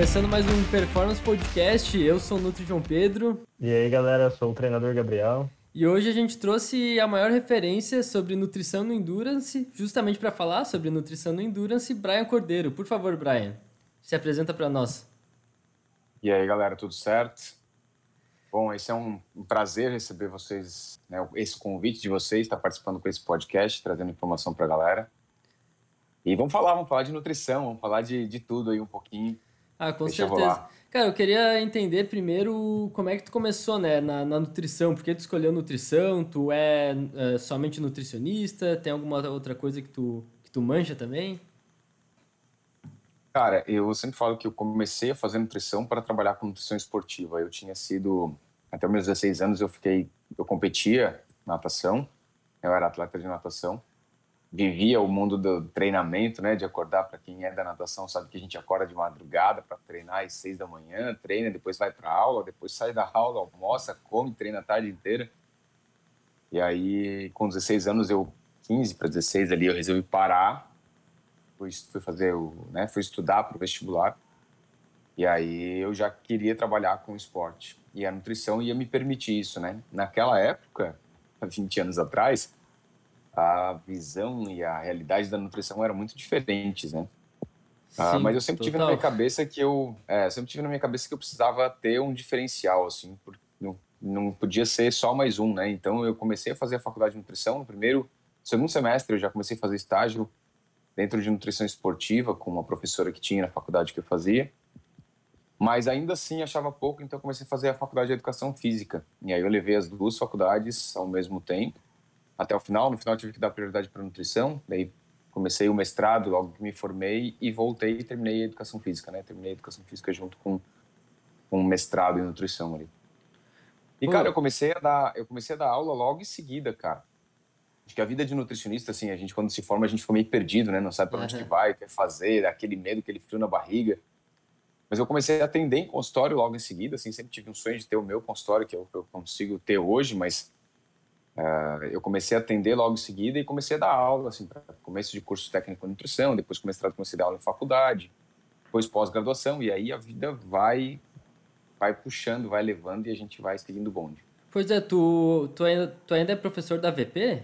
começando mais um Performance Podcast. Eu sou o Nutri João Pedro. E aí, galera, eu sou o treinador Gabriel. E hoje a gente trouxe a maior referência sobre nutrição no Endurance, justamente para falar sobre nutrição no Endurance, Brian Cordeiro. Por favor, Brian, se apresenta para nós. E aí, galera, tudo certo? Bom, esse é um, prazer receber vocês, né, esse convite de vocês, estar participando com esse podcast, trazendo informação para a galera. E vamos falar, vamos falar de nutrição, vamos falar de, de tudo aí um pouquinho. Ah, com Deixa certeza. Cara, eu queria entender primeiro como é que tu começou, né, na, na nutrição. Por que tu escolheu nutrição? Tu é, é, somente nutricionista? Tem alguma outra coisa que tu, que tu manja também? Cara, eu sempre falo que eu comecei a fazer nutrição para trabalhar com nutrição esportiva. Eu tinha sido, até os meus 16 anos, eu fiquei, eu competia natação, eu era atleta de natação vivia o mundo do treinamento, né? De acordar para quem é da natação sabe que a gente acorda de madrugada para treinar às seis da manhã, treina, depois vai para aula, depois sai da aula, almoça, come, treina a tarde inteira. E aí, com 16 anos, eu 15 para 16 ali, eu resolvi parar, fui, fui fazer o, né? Fui estudar para o vestibular. E aí eu já queria trabalhar com esporte e a nutrição ia me permitir isso, né? Naquela época, 20 anos atrás, a visão e a realidade da nutrição eram muito diferentes, né? Ah, mas eu sempre total. tive na minha cabeça que eu, é, sempre tive na minha cabeça que eu precisava ter um diferencial, assim, porque não, não podia ser só mais um, né? Então eu comecei a fazer a faculdade de nutrição no primeiro, segundo semestre eu já comecei a fazer estágio dentro de nutrição esportiva com uma professora que tinha na faculdade que eu fazia. Mas ainda assim achava pouco, então comecei a fazer a faculdade de educação física. E aí eu levei as duas faculdades ao mesmo tempo até o final. No final tive que dar prioridade para nutrição, daí comecei o mestrado logo que me formei e voltei e terminei a educação física, né? Terminei a educação física junto com um mestrado em nutrição ali. E cara, eu comecei a dar, eu comecei a dar aula logo em seguida, cara. Acho que a vida de nutricionista, assim, a gente quando se forma a gente fica meio perdido, né? Não sabe para onde uhum. que vai, quer fazer, aquele medo, aquele frio na barriga. Mas eu comecei a atender em consultório logo em seguida, assim, sempre tive um sonho de ter o meu consultório que eu, eu consigo ter hoje, mas Uh, eu comecei a atender logo em seguida e comecei a dar aula, assim, começo de curso técnico de nutrição, depois comecei a dar aula em faculdade, depois pós-graduação, e aí a vida vai vai puxando, vai levando e a gente vai seguindo o bonde. Pois é, tu, tu, ainda, tu ainda é professor da VP?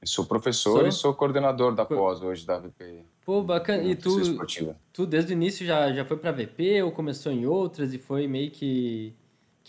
Eu sou professor sou? e sou coordenador da pós hoje da VP. Pô, bacana. E tu, tu desde o início já, já foi para VP ou começou em outras e foi meio que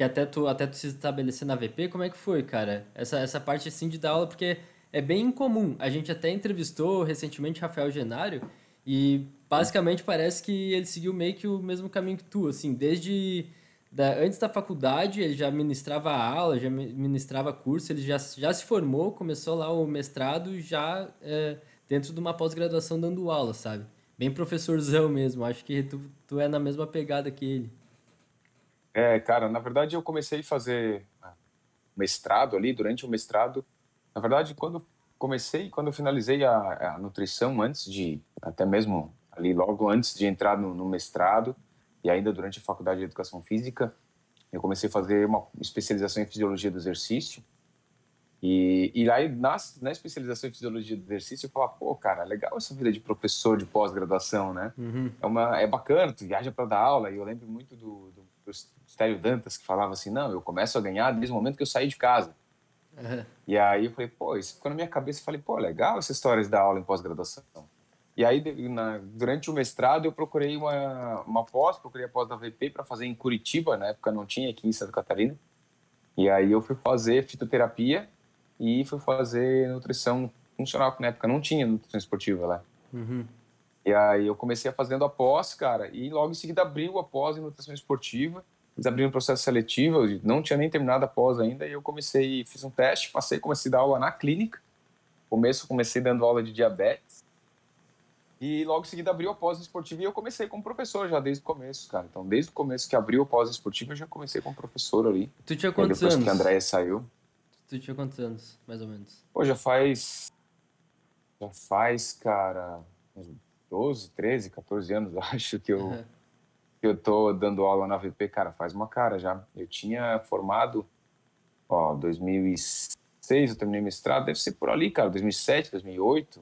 que até tu, até tu se estabelecer na VP, como é que foi, cara? Essa, essa parte assim de dar aula, porque é bem incomum. A gente até entrevistou recentemente Rafael Genário e basicamente parece que ele seguiu meio que o mesmo caminho que tu, assim, desde da, antes da faculdade ele já ministrava aula, já ministrava curso, ele já, já se formou, começou lá o mestrado já é, dentro de uma pós-graduação dando aula, sabe? Bem professorzão mesmo, acho que tu, tu é na mesma pegada que ele. É, cara, na verdade eu comecei a fazer ah, mestrado ali, durante o mestrado. Na verdade, quando comecei, quando eu finalizei a, a nutrição, antes de, até mesmo ali logo antes de entrar no, no, mestrado, e ainda durante a faculdade de educação física, eu comecei a fazer uma especialização em fisiologia do exercício. E, e aí, na, na especialização em fisiologia do exercício, eu falava, pô, cara, legal essa vida de professor de pós-graduação, né? Uhum. É, uma, é bacana, tu viaja para dar aula, e eu lembro muito do, do pro Stélio Dantas, que falava assim, não, eu começo a ganhar desde o momento que eu saí de casa. Uhum. E aí eu falei, pô, isso ficou na minha cabeça. Eu falei, pô, legal essa história da aula em pós-graduação. E aí, na, durante o mestrado, eu procurei uma, uma pós, procurei a pós da VP para fazer em Curitiba, na época não tinha aqui em Santa Catarina. E aí eu fui fazer fitoterapia e fui fazer nutrição funcional, que na época não tinha nutrição esportiva lá. Uhum. E aí eu comecei a fazendo a pós, cara, e logo em seguida abriu a pós em nutrição esportiva. Eles abriram um processo seletivo, eu não tinha nem terminado a pós ainda, e eu comecei, fiz um teste, passei, comecei a dar aula na clínica. Começo, comecei dando aula de diabetes. E logo em seguida abriu a pós esportiva e eu comecei como professor já desde o começo, cara. Então, desde o começo que abriu a pós esportiva, eu já comecei como professor ali. Tu tinha quantos depois anos? Depois que a Andréia saiu. Tu tinha quantos anos, mais ou menos? Pô, já faz. Já faz, cara. 12, 13, 14 anos, acho que eu, uhum. Eu tô dando aula na VP, cara, faz uma cara já. Eu tinha formado, ó, 2006 eu terminei mestrado, deve ser por ali, cara, 2007, 2008.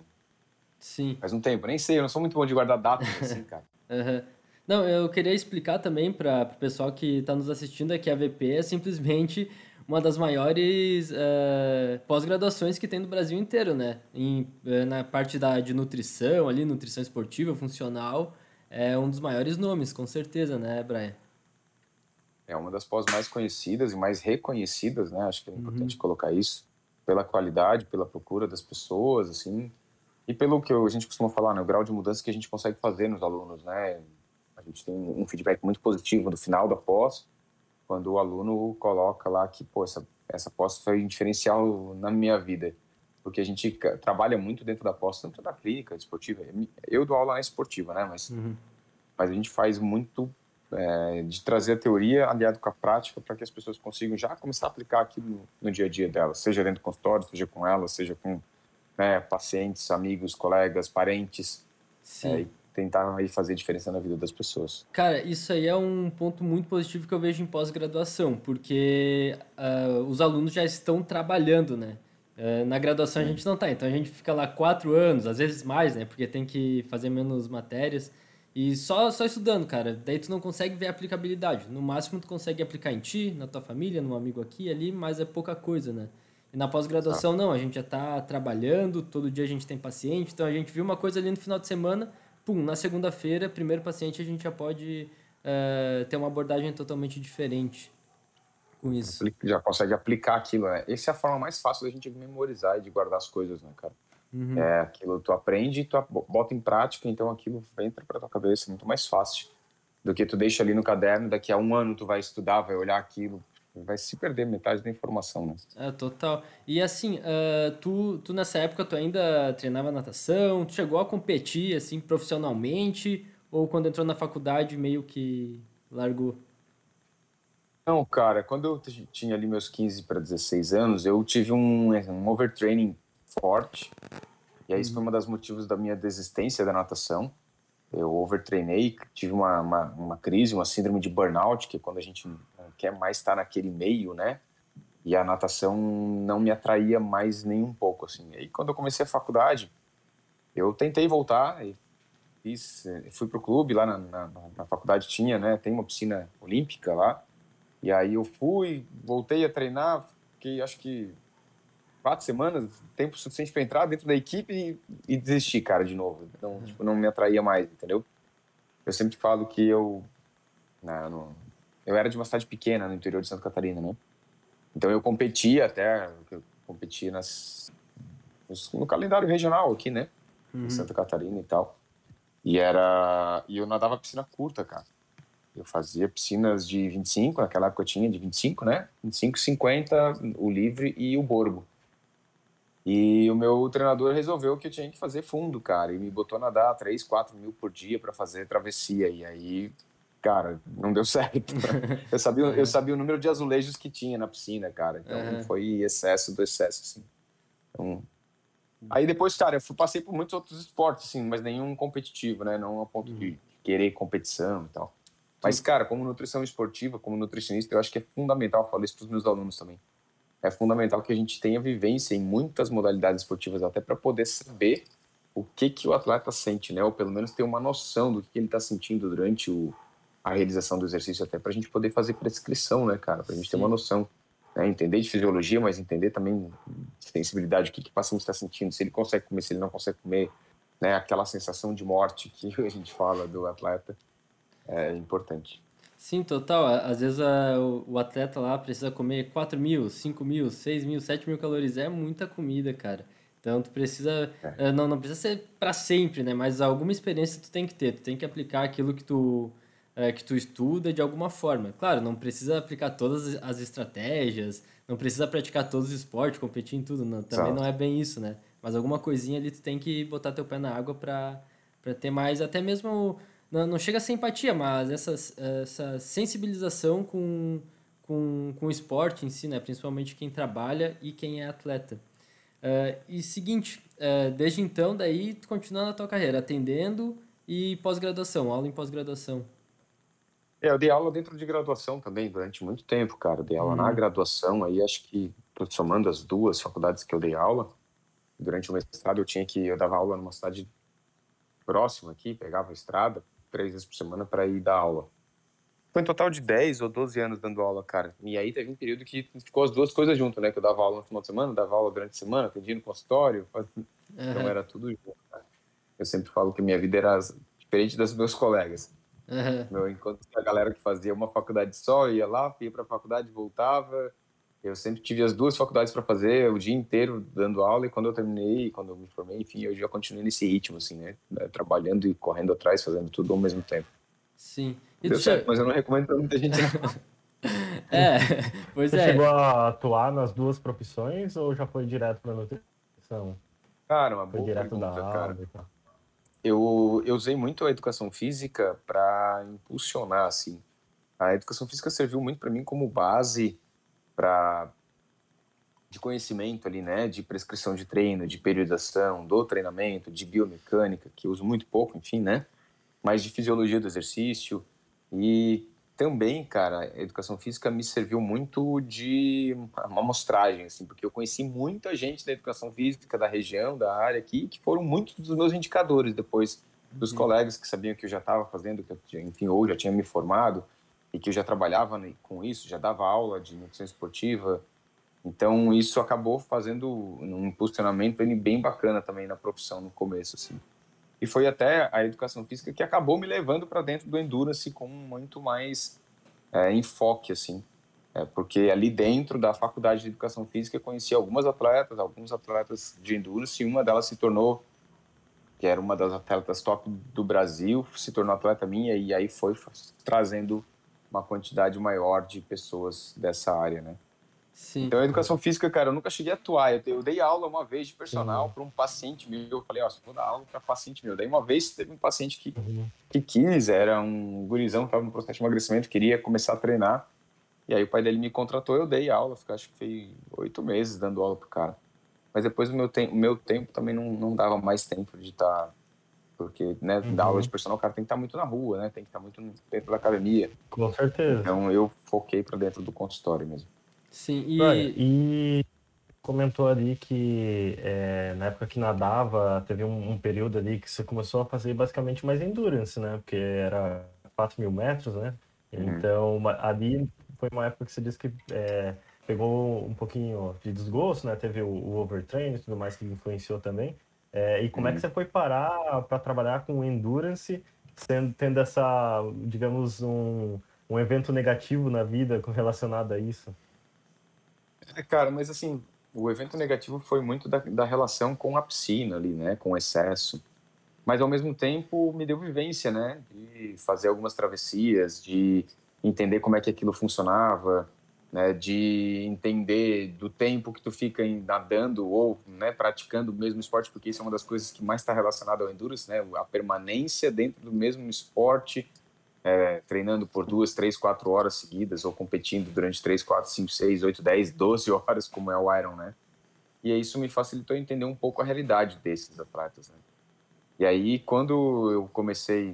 Sim. Faz um tempo, nem sei, eu não sou muito bom de guardar datas assim, cara. uhum. Não, eu queria explicar também para o pessoal que está nos assistindo é que a VP é simplesmente uma das maiores uh, pós-graduações que tem no Brasil inteiro, né? Em, uh, na parte da, de nutrição, ali, nutrição esportiva, funcional, é um dos maiores nomes, com certeza, né, Brian? É uma das pós mais conhecidas e mais reconhecidas, né? Acho que é uhum. importante uhum. colocar isso, pela qualidade, pela procura das pessoas, assim, e pelo que a gente costuma falar, né? O grau de mudança que a gente consegue fazer nos alunos, né? A gente tem um feedback muito positivo no final da pós, quando o aluno coloca lá que, pô, essa, essa pós foi um diferencial na minha vida. Porque a gente trabalha muito dentro da pós, tanto da clínica esportiva. Eu dou aula na esportiva, né? Mas, uhum. mas a gente faz muito é, de trazer a teoria aliado com a prática para que as pessoas consigam já começar a aplicar aquilo no, no dia a dia delas, seja dentro do consultório, seja com elas, seja com né, pacientes, amigos, colegas, parentes. Sim. É, tentar aí fazer diferença na vida das pessoas. Cara, isso aí é um ponto muito positivo que eu vejo em pós-graduação, porque uh, os alunos já estão trabalhando, né? Uh, na graduação a gente não tá, então a gente fica lá quatro anos, às vezes mais, né? Porque tem que fazer menos matérias e só, só estudando, cara. Daí tu não consegue ver a aplicabilidade. No máximo tu consegue aplicar em ti, na tua família, num amigo aqui ali, mas é pouca coisa, né? E na pós-graduação, não, a gente já está trabalhando, todo dia a gente tem paciente, então a gente viu uma coisa ali no final de semana, pum, na segunda-feira, primeiro paciente, a gente já pode uh, ter uma abordagem totalmente diferente com isso. Já consegue aplicar aquilo, né? Essa é a forma mais fácil da gente memorizar e de guardar as coisas, né, cara? Uhum. É aquilo, tu aprende e tu bota em prática, então aquilo entra pra tua cabeça, é muito mais fácil do que tu deixa ali no caderno, daqui a um ano tu vai estudar, vai olhar aquilo, vai se perder metade da informação, né? É, total. E assim, uh, tu, tu nessa época tu ainda treinava natação, tu chegou a competir assim profissionalmente ou quando entrou na faculdade meio que largou? Não, cara, quando eu tinha ali meus 15 para 16 anos, eu tive um, um overtraining forte. E aí isso foi uhum. um dos motivos da minha desistência da natação eu overtreinei, tive uma, uma, uma, crise, uma síndrome de burnout, que é quando a gente não quer mais estar naquele meio, né? E a natação não me atraía mais nem um pouco, assim. E aí, quando eu comecei a faculdade, eu tentei voltar, e fiz, fui pro clube lá na, na, na faculdade tinha, né? Tem uma piscina olímpica lá. E aí eu fui, voltei a treinar, fiquei acho que quatro semanas, tempo suficiente para entrar dentro da equipe e, e, desistir, cara, de novo. Então, uhum. tipo, não me atraía mais, entendeu? Eu sempre falo que eu, né, no, eu era de uma cidade pequena no interior de Santa Catarina, né? Então eu competia até, eu competia nas, no calendário regional aqui, né? Uhum. Santa Catarina e tal. E era, e eu nadava piscina curta, cara. Eu fazia piscinas de 25, naquela época eu tinha de 25, né? 25, 50, o livre e o borbo. E o meu treinador resolveu que eu tinha que fazer fundo, cara, e me botou a nadar 3, 4 mil por dia para fazer travessia. E aí, cara, não deu certo. eu, sabia, eu sabia o número de azulejos que tinha na piscina, cara. Então uhum. foi excesso do excesso, assim. Então, aí depois, cara, eu passei por muitos outros esportes, assim, mas nenhum competitivo, né? Não a ponto uhum. de querer competição e tal. Mas, cara, como nutrição esportiva, como nutricionista, eu acho que é fundamental, eu falo isso para os meus alunos também é fundamental que a gente tenha vivência em muitas modalidades esportivas, até para poder saber o que, que o atleta sente, né? Ou pelo menos ter uma noção do que, que ele está sentindo durante o, a realização do exercício, até para a gente poder fazer prescrição, né, cara? Para a gente ter uma noção. Né? Entender de fisiologia, mas entender também de sensibilidade, o que, que o paciente está sentindo, se ele consegue comer, se ele não consegue comer, né? Aquela sensação de morte que a gente fala do atleta é importante. Sim, total. Às vezes a, o atleta lá precisa comer 4 mil, 5 mil, 6 mil, 7 mil calorias. É muita comida, cara. Então tu precisa. É. Eh, não, não precisa ser para sempre, né? Mas alguma experiência tu tem que ter. Tu tem que aplicar aquilo que tu, é, que tu estuda de alguma forma. Claro, não precisa aplicar todas as estratégias, não precisa praticar todos os esportes, competir em tudo. Não, também não é bem isso, né? Mas alguma coisinha ali tu tem que botar teu pé na água para ter mais. Até mesmo não, não chega a ser empatia, mas essa, essa sensibilização com, com, com o esporte em si, né? principalmente quem trabalha e quem é atleta. Uh, e seguinte, uh, desde então, daí tu continua na tua carreira, atendendo e pós-graduação, aula em pós-graduação. É, eu dei aula dentro de graduação também durante muito tempo, cara. Eu dei aula uhum. na graduação, aí acho que tô somando as duas faculdades que eu dei aula. Durante o mestrado eu tinha que eu dava aula numa cidade próxima aqui, pegava a estrada três vezes por semana para ir dar aula. Foi um total de 10 ou 12 anos dando aula, cara. E aí teve um período que ficou as duas coisas junto, né? Que eu dava aula no final de semana, dava aula durante a semana, atendia no consultório. Uhum. Então era tudo junto, cara. Eu sempre falo que minha vida era diferente das meus colegas. Uhum. Meu, enquanto a galera que fazia uma faculdade só, ia lá, ia para a faculdade, voltava. Eu sempre tive as duas faculdades para fazer, o dia inteiro dando aula, e quando eu terminei, quando eu me formei, enfim, eu já continuei nesse ritmo, assim, né? Trabalhando e correndo atrás, fazendo tudo ao mesmo tempo. Sim. E Deu certo, mas eu não recomendo pra muita gente. é, pois Você é. chegou a atuar nas duas profissões ou já foi direto pra nutrição? Cara, uma foi boa direto pergunta, da cara. Aula, eu, eu usei muito a educação física para impulsionar, assim. A educação física serviu muito para mim como base para de conhecimento ali, né, de prescrição de treino, de periodização, do treinamento, de biomecânica, que eu uso muito pouco, enfim, né, mas de fisiologia do exercício e também, cara, a educação física me serviu muito de uma amostragem, assim, porque eu conheci muita gente da educação física da região, da área aqui, que foram muitos dos meus indicadores depois dos uhum. colegas que sabiam que eu já estava fazendo, que eu, enfim, ou já tinha me formado e que eu já trabalhava com isso, já dava aula de nutrição esportiva. Então, isso acabou fazendo um impulsionamento bem bacana também na profissão no começo, assim. E foi até a educação física que acabou me levando para dentro do endurance com muito mais é, enfoque, assim. É, porque ali dentro da faculdade de educação física eu conheci algumas atletas, alguns atletas de endurance, e uma delas se tornou, que era uma das atletas top do Brasil, se tornou atleta minha, e aí foi trazendo uma quantidade maior de pessoas dessa área, né? Sim. Então, a educação física, cara, eu nunca cheguei a atuar. Eu, eu dei aula uma vez de personal para um paciente meu. Eu falei, ó, vou dar aula para paciente meu. Daí, uma vez, teve um paciente que, uhum. que quis, era um gurizão que estava no processo de emagrecimento, queria começar a treinar. E aí, o pai dele me contratou, eu dei aula. Fiquei, acho que foi oito meses dando aula pro cara. Mas depois, o meu, te o meu tempo também não, não dava mais tempo de estar. Tá, porque, né, uhum. dar aula de personal, o cara tem que estar tá muito na rua, né? Tem que estar tá muito dentro da academia. Com certeza. Então, eu foquei para dentro do consultório mesmo. Sim, e... Olha, e comentou ali que é, na época que nadava, teve um, um, período ali que você começou a fazer basicamente mais endurance, né? Porque era 4 mil metros, né? Uhum. Então, ali foi uma época que você disse que é, pegou um pouquinho de desgosto, né? Teve o, o overtrain e tudo mais que influenciou também. É, e como uhum. é que uhum. você foi parar para trabalhar com endurance, sendo, tendo essa, digamos, um, um evento negativo na vida relacionado a isso? É, cara, mas assim, o evento negativo foi muito da, da relação com a piscina ali, né, com o excesso. Mas ao mesmo tempo me deu vivência, né, de fazer algumas travessias, de entender como é que aquilo funcionava, né, de entender do tempo que tu fica nadando ou né, praticando o mesmo esporte, porque isso é uma das coisas que mais está relacionada ao endurance, né, a permanência dentro do mesmo esporte é, treinando por duas, três, quatro horas seguidas ou competindo durante três, quatro, cinco, seis, oito, dez, doze horas, como é o Iron, né? E isso me facilitou entender um pouco a realidade desses atletas, né? E aí, quando eu comecei...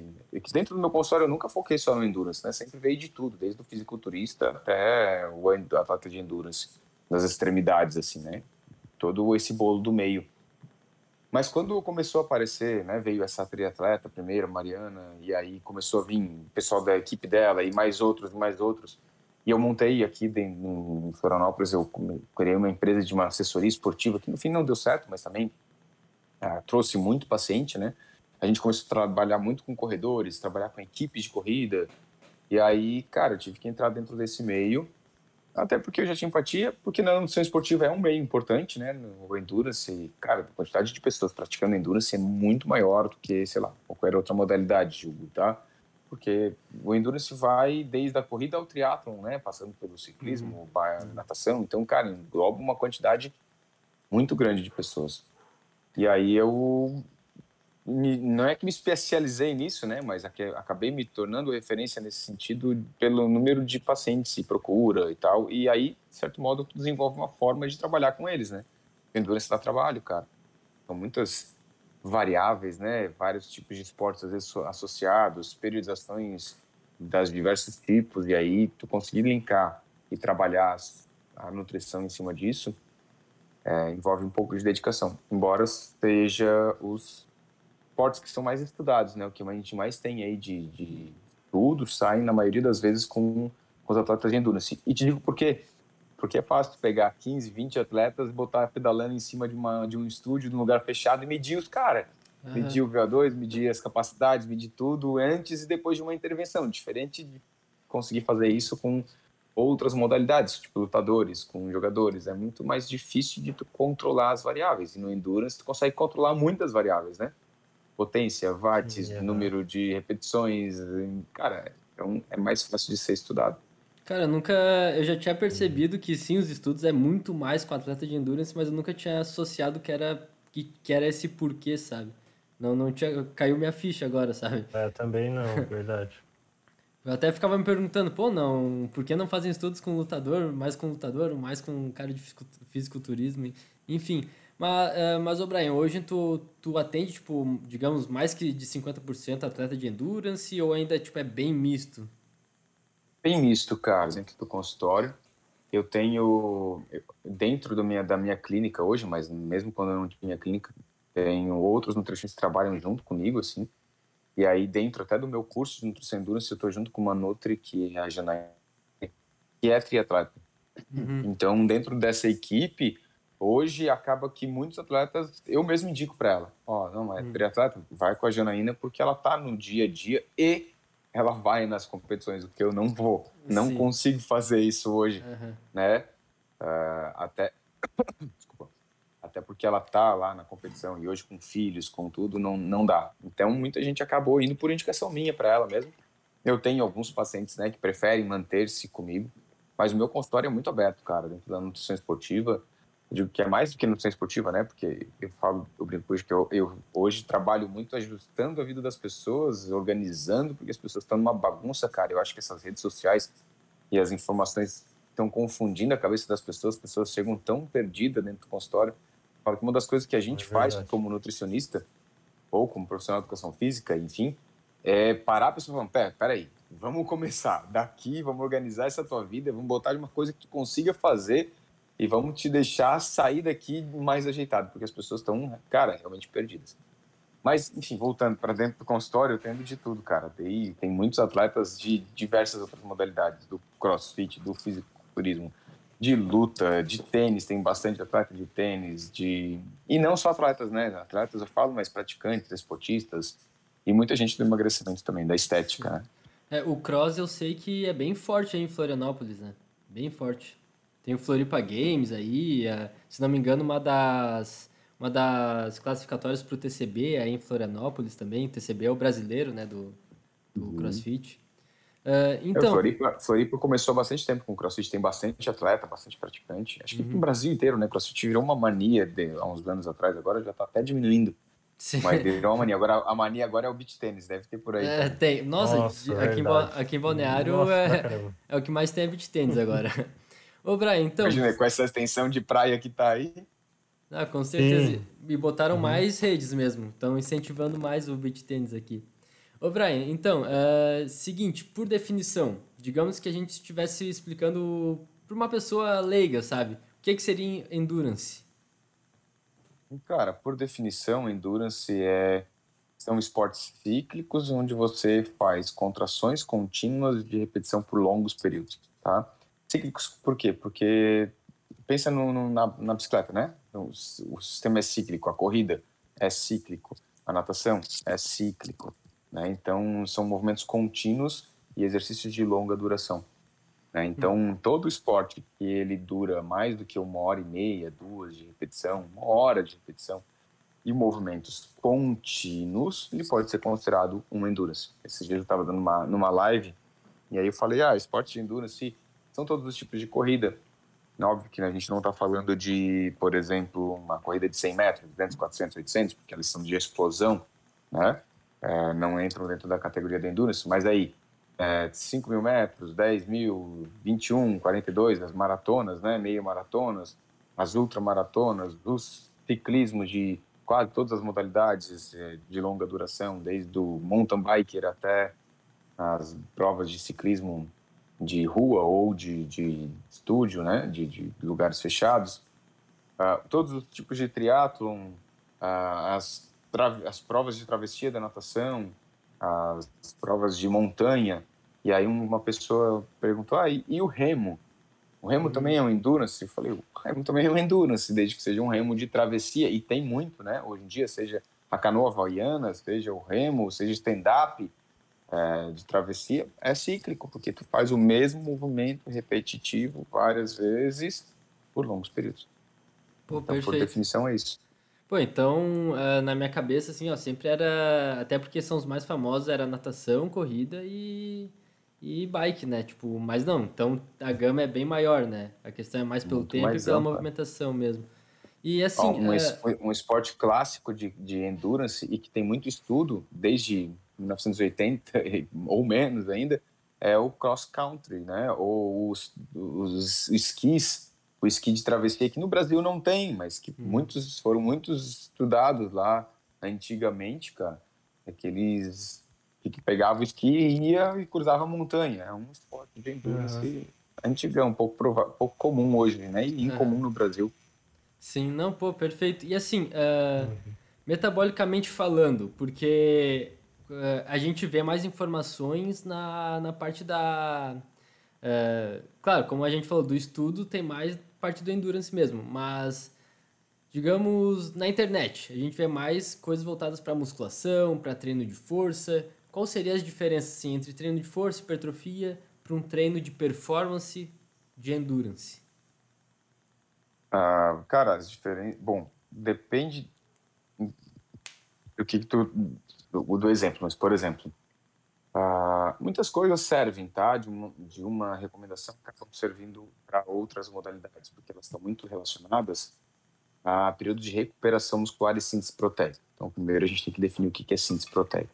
Dentro do meu consultório, eu nunca foquei só no endurance, né? Sempre veio de tudo, desde o fisiculturista até o atleta de endurance, das extremidades, assim, né? Todo esse bolo do meio. Mas quando começou a aparecer, né, veio essa triatleta primeiro, Mariana, e aí começou a vir o pessoal da equipe dela e mais outros, mais outros. E eu montei aqui em Florianópolis, eu criei uma empresa de uma assessoria esportiva que no fim não deu certo, mas também ah, trouxe muito paciente, né? A gente começou a trabalhar muito com corredores, trabalhar com equipes de corrida. E aí, cara, eu tive que entrar dentro desse meio até porque eu já tinha empatia, porque na nutrição esportiva é um meio importante, né? No endurance, cara, a quantidade de pessoas praticando endurance é muito maior do que, sei lá, qualquer outra modalidade, julgo, tá? Porque o endurance vai desde a corrida ao triatlon, né? Passando pelo ciclismo, uhum. natação. Então, cara, engloba uma quantidade muito grande de pessoas. E aí eu não é que me especializei nisso, né, mas acabei me tornando referência nesse sentido pelo número de pacientes e procura e tal. E aí, de certo modo, tu desenvolve uma forma de trabalhar com eles, né? Endurance dá trabalho, cara. São muitas variáveis, né? Vários tipos de esportes às vezes associados, periodizações das diversos tipos e aí tu conseguir linkar e trabalhar a nutrição em cima disso é, envolve um pouco de dedicação, embora seja os esportes que são mais estudados, né? O que a gente mais tem aí de, de tudo sai, na maioria das vezes, com, com os atletas de endurance. E te digo por quê? Porque é fácil pegar 15, 20 atletas, botar pedalando em cima de, uma, de um estúdio, de um lugar fechado e medir os caras. Uhum. Medir o VO2, medir as capacidades, medir tudo antes e depois de uma intervenção. Diferente de conseguir fazer isso com outras modalidades, tipo lutadores, com jogadores. É muito mais difícil de tu controlar as variáveis. E no Endurance tu consegue controlar muitas variáveis, né? Potência, watts, é número de repetições. Cara, é, um, é mais fácil de ser estudado. Cara, eu nunca. Eu já tinha percebido que sim, os estudos é muito mais com atleta de endurance, mas eu nunca tinha associado que era, que, que era esse porquê, sabe? Não, não tinha. Caiu minha ficha agora, sabe? É, também não, verdade. Eu até ficava me perguntando, pô, não, por que não fazem estudos com lutador, mais com lutador, mais com cara de fisiculturismo, enfim. Mas, uh, mas ô Brian, hoje tu, tu atende, tipo, digamos, mais que de 50% atleta de endurance ou ainda, tipo, é bem misto? Bem misto, cara, dentro do consultório. Eu tenho, dentro do minha, da minha clínica hoje, mas mesmo quando eu não tinha clínica, tenho outros nutricionistas que trabalham junto comigo, assim, e aí, dentro até do meu curso de Nutrição Endurance, eu estou junto com uma Nutri, que é a Janaína, que é triatleta. Uhum. Então, dentro dessa equipe, hoje acaba que muitos atletas, eu mesmo indico para ela, ó, oh, não, é uhum. triatleta, vai com a Janaína porque ela tá no dia a dia e ela vai nas competições, o que eu não vou, não Sim. consigo fazer isso hoje, uhum. né? Uh, até até porque ela tá lá na competição e hoje com filhos, com tudo, não, não dá. Então muita gente acabou indo por indicação minha para ela mesmo. Eu tenho alguns pacientes, né, que preferem manter-se comigo, mas o meu consultório é muito aberto, cara, dentro da nutrição esportiva. Eu digo que é mais do que nutrição esportiva, né? Porque eu falo, eu brinco hoje que eu, eu hoje trabalho muito ajustando a vida das pessoas, organizando, porque as pessoas estão numa bagunça, cara. Eu acho que essas redes sociais e as informações estão confundindo a cabeça das pessoas, as pessoas chegam tão perdidas dentro do consultório falo que uma das coisas que a gente é faz como nutricionista ou como profissional de educação física, enfim, é parar a pessoa falar, pera, peraí, vamos começar daqui, vamos organizar essa tua vida, vamos botar de uma coisa que tu consiga fazer e vamos te deixar sair daqui mais ajeitado, porque as pessoas estão, cara, realmente perdidas. Mas, enfim, voltando para dentro do consultório, eu tenho de tudo, cara. Tem, tem muitos atletas de diversas outras modalidades, do crossfit, do fisiculturismo, de luta, de tênis, tem bastante atleta de tênis, de e não só atletas, né? Atletas eu falo, mas praticantes, esportistas e muita gente do emagrecimento também, da estética. Né? É, o cross eu sei que é bem forte aí em Florianópolis, né? Bem forte. Tem o Floripa Games aí, é, se não me engano, uma das uma das classificatórias para o TCB aí em Florianópolis também. O TCB é o brasileiro, né, do, do uhum. CrossFit. Uh, então... É, Floripa, Floripa começou há bastante tempo com crossfit, tem bastante atleta, bastante praticante. Acho que uhum. no Brasil inteiro, né? Crossfit virou uma mania de, há uns anos atrás, agora já está até diminuindo. Sim. Mas virou uma mania. Agora, a mania agora é o beach tênis, deve ter por aí. É, tem. Nossa, Nossa aqui, em, aqui em Balneário Nossa, é, é, o que mais tem é beach tênis agora. Ô, Brian, então. Imagina, com essa extensão de praia que tá aí. Ah, com certeza. Sim. E botaram uhum. mais redes mesmo. Estão incentivando mais o beach tênis aqui. Ô, Brian, então, uh, seguinte, por definição, digamos que a gente estivesse explicando para uma pessoa leiga, sabe? O que, que seria endurance? Cara, por definição, endurance é são esportes cíclicos onde você faz contrações contínuas de repetição por longos períodos, tá? Cíclicos por quê? Porque pensa no, no, na, na, bicicleta, né? O, o sistema é cíclico, a corrida é cíclico, a natação é cíclico, né? Então, são movimentos contínuos e exercícios de longa duração. Né? Então, hum. todo esporte que ele dura mais do que uma hora e meia, duas de repetição, uma hora de repetição, e movimentos contínuos, ele pode ser considerado um endurance. Esses dias eu estava dando uma, numa live, e aí eu falei, ah, esporte de endurance são todos os tipos de corrida. Óbvio que a gente não está falando de, por exemplo, uma corrida de 100 metros, 200, 400, 800, porque elas são de explosão, né? É, não entram dentro da categoria de endurance, mas aí é, 5 mil metros, 10 mil, 21, 42, as maratonas, né, meio maratonas, as ultramaratonas, os ciclismos de quase todas as modalidades é, de longa duração, desde o mountain biker até as provas de ciclismo de rua ou de, de estúdio, né, de, de lugares fechados, uh, todos os tipos de triatlon, uh, as as provas de travessia da natação, as provas de montanha, e aí uma pessoa perguntou, ah, e, e o remo? O remo uhum. também é um endurance? Eu falei, o remo também é um endurance, desde que seja um remo de travessia, e tem muito, né? Hoje em dia, seja a canoa havaiana, seja o remo, seja stand-up é, de travessia, é cíclico, porque tu faz o mesmo movimento repetitivo várias vezes por longos períodos. Pô, então, por definição, é isso. Pô, então, uh, na minha cabeça, assim, ó, sempre era. Até porque são os mais famosos, era natação, corrida e. e bike, né? Tipo, mas não, então a gama é bem maior, né? A questão é mais pelo Muito tempo mais e pela ampla. movimentação mesmo. E assim. um, uh... um esporte clássico de, de endurance e que tem muito estudo, desde 1980 ou menos ainda, é o cross country, né? Ou os, os esquis o esqui de travessia que no Brasil não tem, mas que hum. muitos foram muitos estudados lá antigamente, cara. Aqueles que pegava o esqui e ia e cruzava a montanha. É um esporte bem endurance uhum. antigão, um pouco, pouco comum hoje, né? E incomum é. no Brasil. Sim, não, pô, perfeito. E assim, uh, uhum. metabolicamente falando, porque uh, a gente vê mais informações na, na parte da. Uh, claro, como a gente falou, do estudo, tem mais parte do endurance mesmo, mas digamos na internet, a gente vê mais coisas voltadas para musculação, para treino de força. Qual seriam as diferenças assim, entre treino de força, hipertrofia, para um treino de performance de endurance? Ah, cara, as diferenças. Bom, depende do que, que tu. Do, do exemplo, mas por exemplo, Uh, muitas coisas servem, tá? De uma, de uma recomendação que acabam servindo para outras modalidades, porque elas estão muito relacionadas a período de recuperação muscular e síntese proteica. Então, primeiro a gente tem que definir o que é síntese proteica.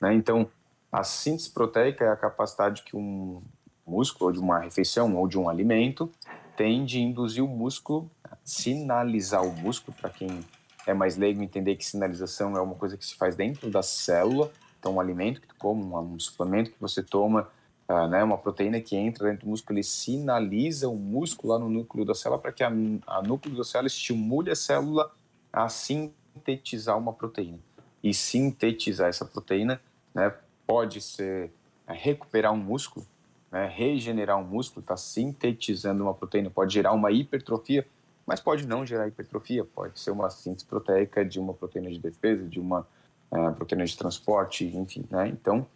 Né? Então, a síntese proteica é a capacidade que um músculo, ou de uma refeição, ou de um alimento, tem de induzir o músculo, sinalizar o músculo, para quem é mais leigo entender que sinalização é uma coisa que se faz dentro da célula, então, um alimento que tu come, um, suplemento que você toma, uh, né, uma proteína que entra dentro do músculo, ele sinaliza o músculo lá no núcleo da célula para que a, a núcleo da célula estimule a célula a sintetizar uma proteína. E sintetizar essa proteína né, pode ser é, recuperar um músculo, né, regenerar um músculo, está sintetizando uma proteína, pode gerar uma hipertrofia, mas pode não gerar hipertrofia, pode ser uma síntese proteica de uma proteína de defesa, de uma é, proteína de transporte, enfim, né? Então,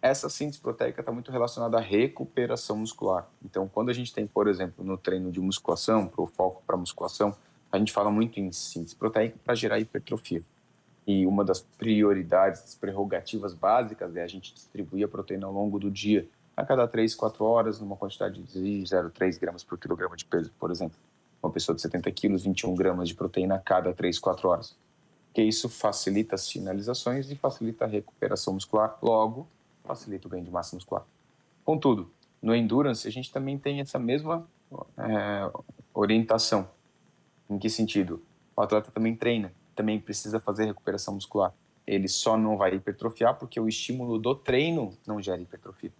essa síntese proteica está muito relacionada à recuperação muscular. Então, quando a gente tem, por exemplo, no treino de musculação, para o foco para musculação, a gente fala muito em síntese proteica para gerar hipertrofia. E uma das prioridades, das prerrogativas básicas é a gente distribuir a proteína ao longo do dia, a cada 3, 4 horas, numa quantidade de 0,3 gramas por quilograma de peso, por exemplo. Uma pessoa de 70 quilos, 21 gramas de proteína a cada 3, 4 horas que isso facilita as sinalizações e facilita a recuperação muscular, logo facilita o ganho de massa muscular. Contudo, no endurance a gente também tem essa mesma é, orientação. Em que sentido? O atleta também treina, também precisa fazer recuperação muscular. Ele só não vai hipertrofiar porque o estímulo do treino não gera hipertrofia.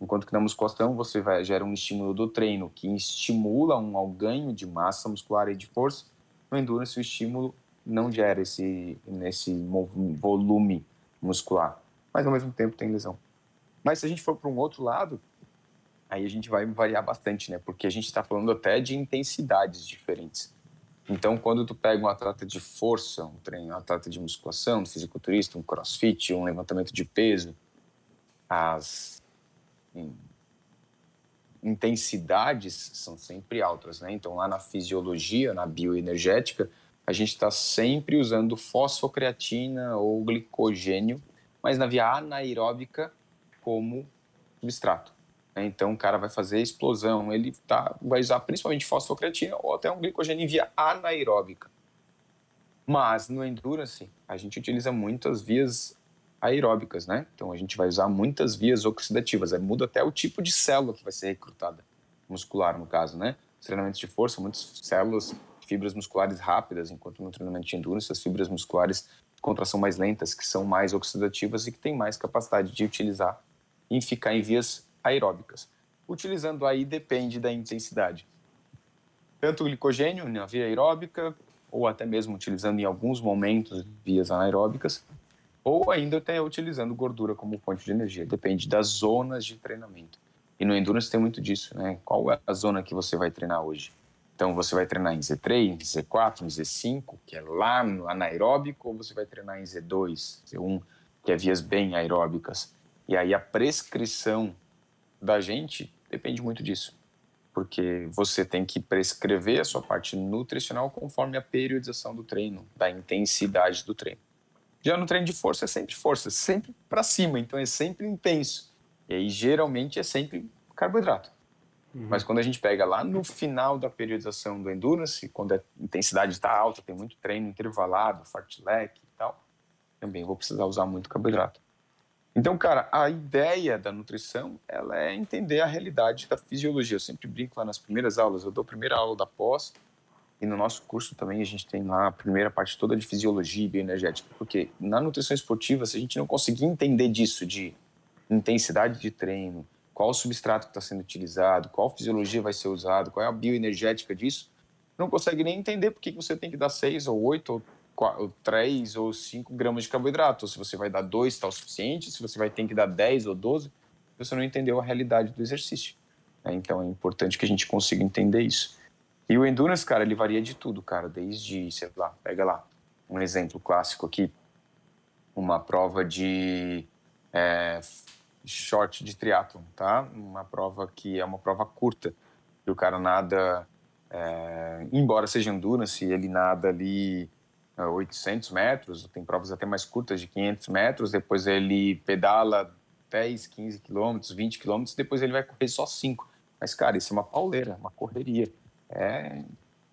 Enquanto que na musculação você vai, gera um estímulo do treino que estimula um ganho de massa muscular e de força. No endurance o estímulo não gera esse, esse volume muscular, mas ao mesmo tempo tem lesão. Mas se a gente for para um outro lado, aí a gente vai variar bastante, né? Porque a gente está falando até de intensidades diferentes. Então, quando tu pega um atleta de força, um treino, um atleta de musculação, um fisiculturista, um crossfit, um levantamento de peso, as intensidades são sempre altas, né? Então, lá na fisiologia, na bioenergética, a gente está sempre usando fosfocreatina ou glicogênio, mas na via anaeróbica como substrato. Né? Então o cara vai fazer explosão, ele tá, vai usar principalmente fosfocreatina ou até um glicogênio em via anaeróbica. Mas no endurance a gente utiliza muitas vias aeróbicas, né? Então a gente vai usar muitas vias oxidativas, aí muda até o tipo de célula que vai ser recrutada, muscular no caso, né? Os treinamentos de força, muitas células fibras musculares rápidas, enquanto no treinamento de endurance as fibras musculares contração mais lentas, que são mais oxidativas e que têm mais capacidade de utilizar e ficar em vias aeróbicas. Utilizando aí depende da intensidade. Tanto glicogênio na via aeróbica, ou até mesmo utilizando em alguns momentos vias anaeróbicas, ou ainda até utilizando gordura como fonte de energia. Depende das zonas de treinamento. E no Endurance tem muito disso, né? Qual é a zona que você vai treinar hoje? Então, você vai treinar em Z3, em Z4, em Z5, que é lá no anaeróbico, ou você vai treinar em Z2, Z1, que é vias bem aeróbicas? E aí a prescrição da gente depende muito disso. Porque você tem que prescrever a sua parte nutricional conforme a periodização do treino, da intensidade do treino. Já no treino de força é sempre força, sempre para cima, então é sempre intenso. E aí geralmente é sempre carboidrato. Uhum. Mas quando a gente pega lá no final da periodização do endurance, quando a intensidade está alta, tem muito treino intervalado, fartlek e tal, também vou precisar usar muito carboidrato. Então, cara, a ideia da nutrição, ela é entender a realidade da fisiologia. Eu sempre brinco lá nas primeiras aulas, eu dou a primeira aula da pós, e no nosso curso também a gente tem lá a primeira parte toda de fisiologia e bioenergética, porque na nutrição esportiva, se a gente não conseguir entender disso, de intensidade de treino, qual o substrato que está sendo utilizado, qual fisiologia vai ser usado, qual é a bioenergética disso, não consegue nem entender por que você tem que dar 6 ou 8 ou, 4, ou 3 ou 5 gramas de carboidrato, ou se você vai dar 2 está o suficiente, se você vai ter que dar 10 ou 12, você não entendeu a realidade do exercício. Né? Então é importante que a gente consiga entender isso. E o endurance, cara, ele varia de tudo, cara, desde, sei lá, pega lá, um exemplo clássico aqui, uma prova de é, short de triatlon, tá? Uma prova que é uma prova curta, que o cara nada, é, embora seja endurance, ele nada ali 800 é, metros, tem provas até mais curtas de 500 metros, depois ele pedala 10, 15 quilômetros, 20 quilômetros, depois ele vai correr só 5. Mas, cara, isso é uma pauleira, uma correria é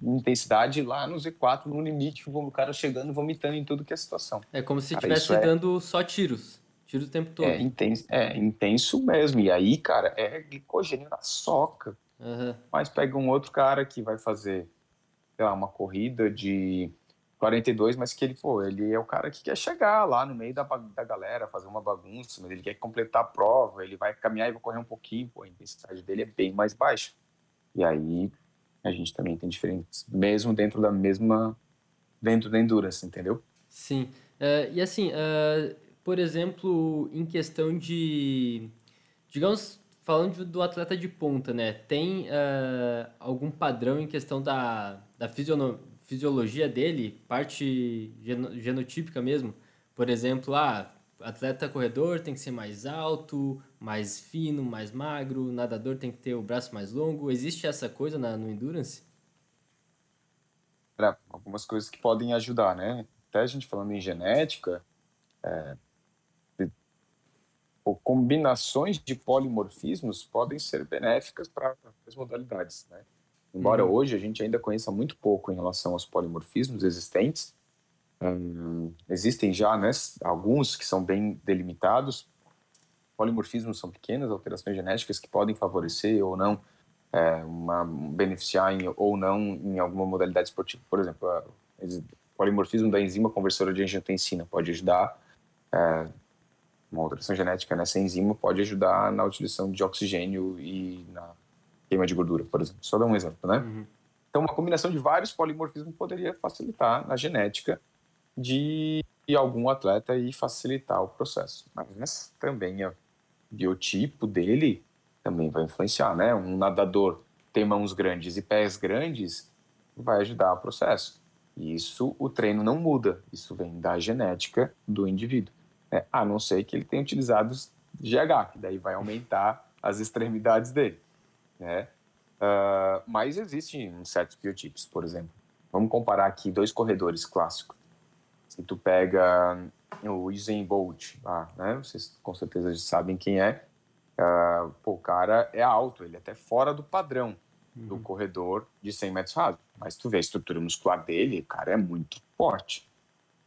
intensidade lá no Z4, no limite, o cara chegando vomitando em tudo que é situação. É como se estivesse é... dando só tiros. Tiros o tempo todo. É intenso, é intenso mesmo. E aí, cara, é glicogênio na soca. Uhum. Mas pega um outro cara que vai fazer, sei lá, uma corrida de 42, mas que ele, pô, ele é o cara que quer chegar lá no meio da, da galera, fazer uma bagunça, mas ele quer completar a prova, ele vai caminhar e vai correr um pouquinho, pô, a intensidade dele é bem mais baixa. E aí a gente também tem diferentes, mesmo dentro da mesma, dentro da endurance, entendeu? Sim. Uh, e assim, uh, por exemplo, em questão de, digamos, falando do atleta de ponta, né? Tem uh, algum padrão em questão da, da fisiologia dele, parte genotípica mesmo? Por exemplo, ah, atleta corredor tem que ser mais alto, mais fino, mais magro, nadador tem que ter o braço mais longo. Existe essa coisa na, no endurance? É, algumas coisas que podem ajudar, né? Até a gente falando em genética, é, combinações de polimorfismos podem ser benéficas para as modalidades, né? Embora uhum. hoje a gente ainda conheça muito pouco em relação aos polimorfismos existentes, existem já né, alguns que são bem delimitados. Polimorfismos são pequenas alterações genéticas que podem favorecer ou não, é, uma, beneficiar em, ou não em alguma modalidade esportiva. Por exemplo, o polimorfismo da enzima conversora de angiotensina pode ajudar, é, uma alteração genética nessa enzima pode ajudar na utilização de oxigênio e na queima de gordura, por exemplo. Só dar um exemplo, né? Uhum. Então, uma combinação de vários polimorfismos poderia facilitar na genética de algum atleta e facilitar o processo. Mas também o biotipo dele também vai influenciar, né? Um nadador tem mãos grandes e pés grandes vai ajudar o processo. E isso o treino não muda, isso vem da genética do indivíduo. Né? A não ser que ele tenha utilizado GH, que daí vai aumentar as extremidades dele. Né? Uh, mas existem certos biotipos, por exemplo. Vamos comparar aqui dois corredores clássicos. Se tu pega o Usain Bolt né? Vocês com certeza já sabem quem é. Uh, pô, o cara é alto, ele é até fora do padrão uhum. do corredor de 100 metros rasos. Mas tu vê a estrutura muscular dele, o cara é muito forte.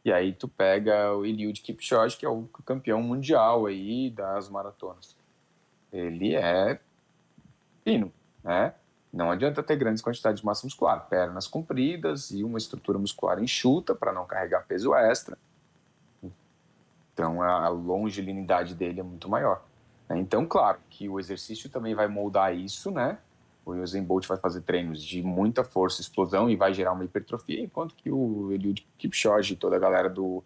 E aí tu pega o Eliud Kipchoge, que é o campeão mundial aí das maratonas. Ele é fino, né? Não adianta ter grandes quantidades de massa muscular, pernas compridas e uma estrutura muscular enxuta para não carregar peso extra. Então a longevidade dele é muito maior. Né? Então, claro que o exercício também vai moldar isso, né? O Usain Bolt vai fazer treinos de muita força, explosão e vai gerar uma hipertrofia, enquanto que o Eliud Kipchoge e toda a galera do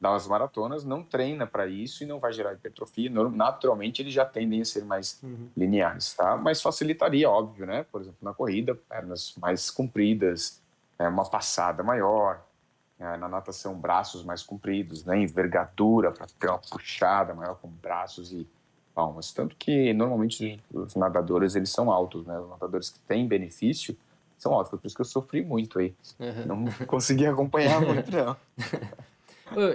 das maratonas não treina para isso e não vai gerar hipertrofia. Naturalmente, eles já tendem a ser mais uhum. lineares, tá? Mas facilitaria, óbvio, né? Por exemplo, na corrida, pernas mais compridas, é, uma passada maior, é, na natação, braços mais compridos, né? Envergadura para ter uma puxada maior com braços e palmas. Tanto que, normalmente, os nadadores, eles são altos, né? Os nadadores que têm benefício são altos. Por isso que eu sofri muito aí. Uhum. Não consegui acompanhar muito, não.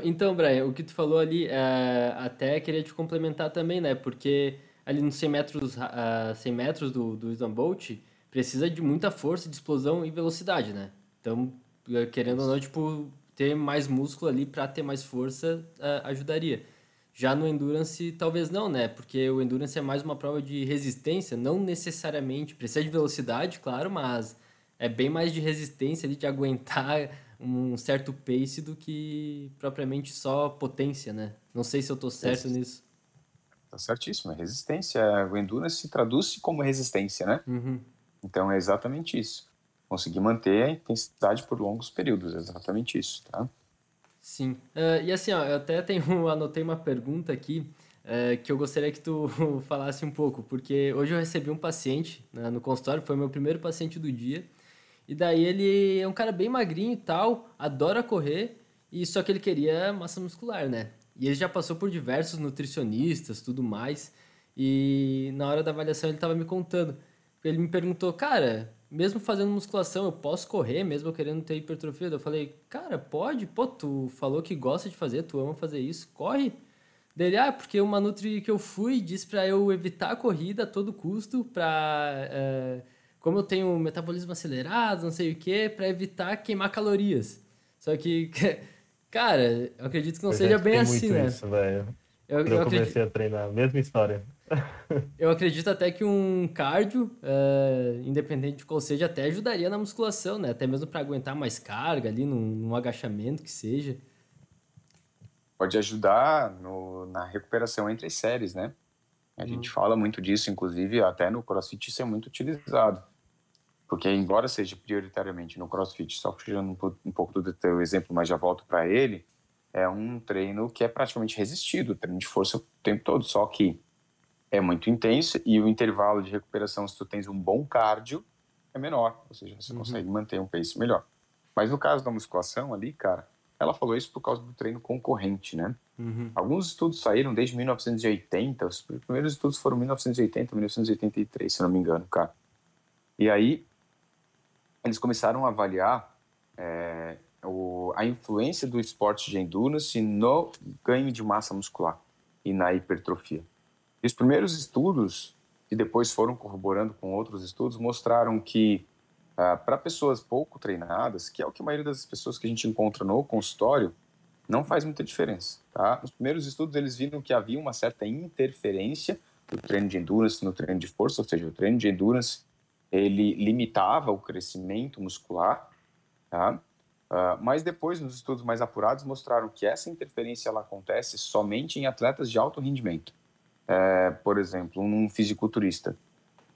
Então, Brian, o que tu falou ali, uh, até queria te complementar também, né? Porque ali nos 100 metros, uh, 100 metros do, do Usain Bolt, precisa de muita força, de explosão e velocidade, né? Então, querendo ou não, tipo, ter mais músculo ali para ter mais força uh, ajudaria. Já no Endurance, talvez não, né? Porque o Endurance é mais uma prova de resistência, não necessariamente, precisa de velocidade, claro, mas é bem mais de resistência ali, de aguentar um certo pace do que propriamente só potência, né? Não sei se eu tô certo é, nisso. Tá certíssimo, é resistência. O endurance se traduz como resistência, né? Uhum. Então é exatamente isso. Conseguir manter a intensidade por longos períodos, é exatamente isso, tá? Sim. Uh, e assim, ó, eu até tenho, anotei uma pergunta aqui uh, que eu gostaria que tu falasse um pouco, porque hoje eu recebi um paciente né, no consultório, foi meu primeiro paciente do dia, e daí ele é um cara bem magrinho e tal, adora correr, e só que ele queria massa muscular, né? E ele já passou por diversos nutricionistas, tudo mais. E na hora da avaliação ele estava me contando. Ele me perguntou, cara, mesmo fazendo musculação, eu posso correr, mesmo querendo ter hipertrofia? Eu falei, cara, pode, pô, tu falou que gosta de fazer, tu ama fazer isso, corre. Dele, ah, porque uma nutri que eu fui disse para eu evitar a corrida a todo custo, para uh, como eu tenho metabolismo acelerado, não sei o que, para evitar queimar calorias. Só que, cara, eu acredito que não seja bem assim, né? Isso. Eu, eu, eu comecei acredito... a treinar, mesma história. eu acredito até que um cardio, uh, independente de qual seja, até ajudaria na musculação, né? Até mesmo para aguentar mais carga ali, num, num, agachamento que seja. Pode ajudar no, na recuperação entre as séries, né? A uhum. gente fala muito disso, inclusive até no CrossFit isso é muito utilizado. Porque, embora seja prioritariamente no CrossFit, só puxando um, pouco do teu exemplo, mas já volto para ele, é um treino que é praticamente resistido, treino de força o tempo todo, só que é muito intenso e o intervalo de recuperação, se tu tens um bom cardio, é menor, ou seja, você uhum. consegue manter um pace melhor. Mas no caso da musculação ali, cara, ela falou isso por causa do treino concorrente, né? Uhum. Alguns estudos saíram desde 1980, os primeiros estudos foram 1980, 1983, se não me engano, cara. E aí eles começaram a avaliar é, o, a influência do esporte de endurance no ganho de massa muscular e na hipertrofia. E os primeiros estudos, que depois foram corroborando com outros estudos, mostraram que ah, para pessoas pouco treinadas, que é o que a maioria das pessoas que a gente encontra no consultório, não faz muita diferença. Tá? Nos primeiros estudos, eles viram que havia uma certa interferência do treino de endurance no treino de força, ou seja, o treino de endurance ele limitava o crescimento muscular, tá? Uh, mas depois, nos estudos mais apurados, mostraram que essa interferência ela acontece somente em atletas de alto rendimento. É, por exemplo, um fisiculturista.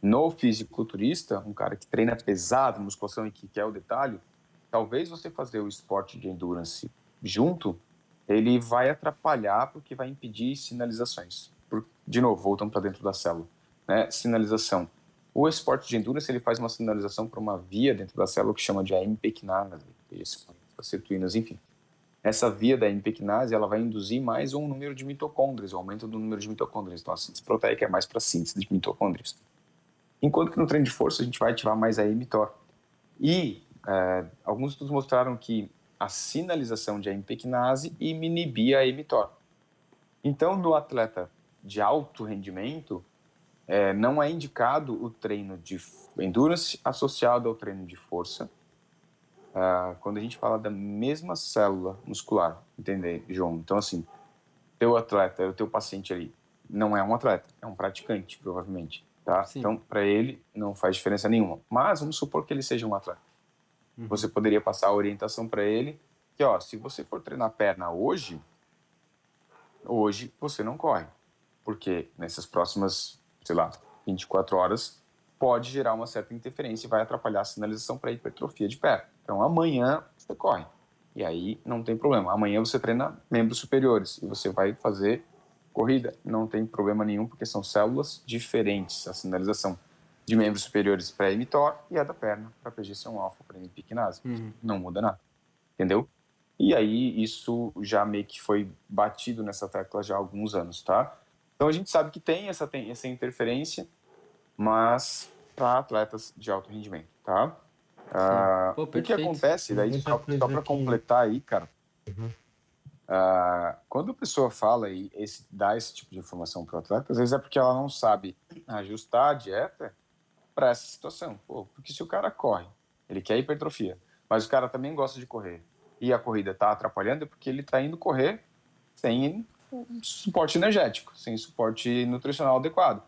No fisiculturista, um cara que treina pesado, musculação e que quer o detalhe, talvez você fazer o esporte de endurance junto, ele vai atrapalhar porque vai impedir sinalizações. Por, de novo, voltando para dentro da célula. Né? Sinalização o esporte de endurance ele faz uma sinalização para uma via dentro da célula que chama de AMP quinase, acetuínas, enfim. Essa via da AMP quinase ela vai induzir mais um número de mitocôndrias, o aumento do número de mitocôndrias. Então a síntese proteica é mais para síntese de mitocôndrias. Enquanto que no treino de força a gente vai ativar mais a mTOR. E é, alguns estudos mostraram que a sinalização de AMP quinase inibia a mTOR. Então no atleta de alto rendimento, é, não é indicado o treino de endurance associado ao treino de força. Uh, quando a gente fala da mesma célula muscular, entender, João? Então, assim, teu atleta, o teu paciente ali, não é um atleta, é um praticante, provavelmente, tá? Sim. Então, para ele, não faz diferença nenhuma. Mas, vamos supor que ele seja um atleta. Uhum. Você poderia passar a orientação para ele que, ó, se você for treinar perna hoje, hoje você não corre. Porque nessas próximas sei lá, 24 horas, pode gerar uma certa interferência e vai atrapalhar a sinalização para hipertrofia de pé. Então, amanhã você corre. E aí não tem problema. Amanhã você treina membros superiores e você vai fazer corrida. Não tem problema nenhum, porque são células diferentes. A sinalização de membros superiores para mTOR e a da perna para PGC1 alfa, para MPQNASE. Uhum. Não muda nada. Entendeu? E aí isso já meio que foi batido nessa tecla já há alguns anos, tá? Então a gente sabe que tem essa, tem essa interferência, mas para atletas de alto rendimento, tá? Uh, Pô, o que acontece, daí só, só para completar aí, cara, uhum. uh, quando a pessoa fala e esse, dá esse tipo de informação para o atleta, às vezes é porque ela não sabe ajustar a dieta para essa situação. Pô, porque se o cara corre, ele quer hipertrofia, mas o cara também gosta de correr e a corrida está atrapalhando, é porque ele está indo correr sem suporte energético, sem suporte nutricional adequado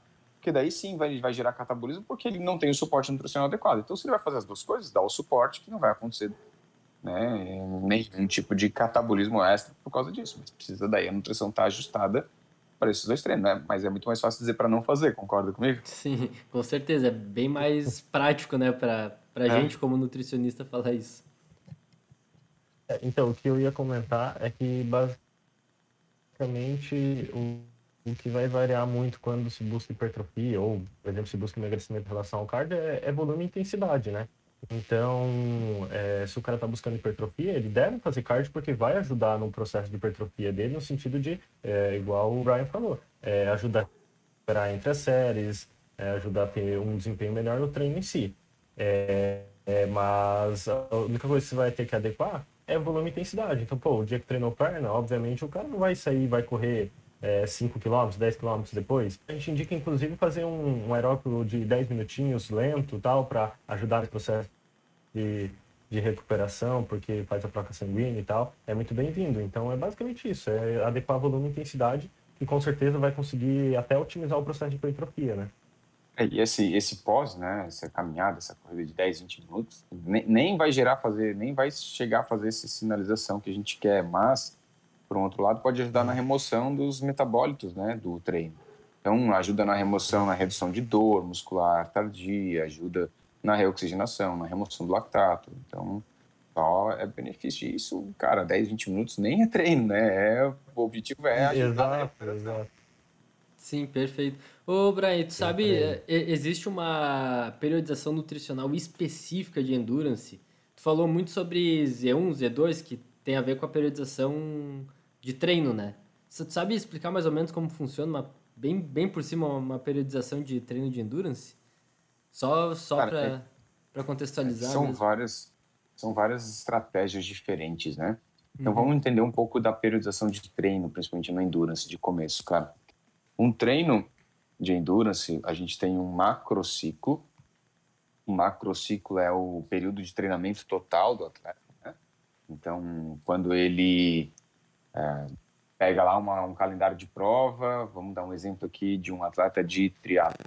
porque daí sim vai, vai gerar catabolismo porque ele não tem o suporte nutricional adequado. Então, se ele vai fazer as duas coisas, dá o suporte que não vai acontecer né, nenhum tipo de catabolismo extra por causa disso. Mas precisa daí a nutrição estar tá ajustada para esses dois treinos, né? Mas é muito mais fácil dizer para não fazer, concorda comigo? Sim, com certeza. É bem mais prático, né, para a é. gente como nutricionista falar isso. É, então, o que eu ia comentar é que basicamente o o que vai variar muito quando se busca hipertrofia ou, por exemplo, se busca emagrecimento em relação ao cardio é, é volume e intensidade, né? Então, é, se o cara está buscando hipertrofia, ele deve fazer cardio porque vai ajudar no processo de hipertrofia dele, no sentido de, é, igual o Brian falou, é, ajudar a entre as séries, é, ajudar a ter um desempenho melhor no treino em si. É, é, mas a única coisa que você vai ter que adequar é volume e intensidade. Então, pô, o dia que treinou perna, obviamente o cara não vai sair, vai correr é, 5 km, 10 km depois. A gente indica, inclusive, fazer um, um de 10 minutinhos lento tal, para ajudar no processo de, de recuperação, porque faz a placa sanguínea e tal. É muito bem-vindo. Então, é basicamente isso: é adequar volume e intensidade, e com certeza vai conseguir até otimizar o processo de hipertrofia, né? É, e esse, esse pós, né, essa caminhada, essa corrida de 10, 20 minutos, nem, nem vai gerar fazer, nem vai chegar a fazer essa sinalização que a gente quer, mas por um outro lado, pode ajudar na remoção dos metabólitos né, do treino. Então, ajuda na remoção, na redução de dor muscular tardia, ajuda na reoxigenação, na remoção do lactato. Então, só é benefício disso, cara, 10, 20 minutos nem é treino, né? É, o objetivo é ajudar. Exato, exato. Sim, perfeito. Ô, Brian, tu sabe, é, existe uma periodização nutricional específica de endurance. Tu falou muito sobre Z1, Z2, que tem a ver com a periodização de treino, né? Você sabe explicar mais ou menos como funciona, uma, bem, bem por cima, uma periodização de treino de endurance? Só, só para é, contextualizar. São várias, são várias estratégias diferentes, né? Então uhum. vamos entender um pouco da periodização de treino, principalmente no endurance de começo, cara. Um treino de endurance, a gente tem um macrociclo. O macrociclo é o período de treinamento total do atleta. Né? Então, quando ele é, pega lá uma, um calendário de prova, vamos dar um exemplo aqui de um atleta de triatlo.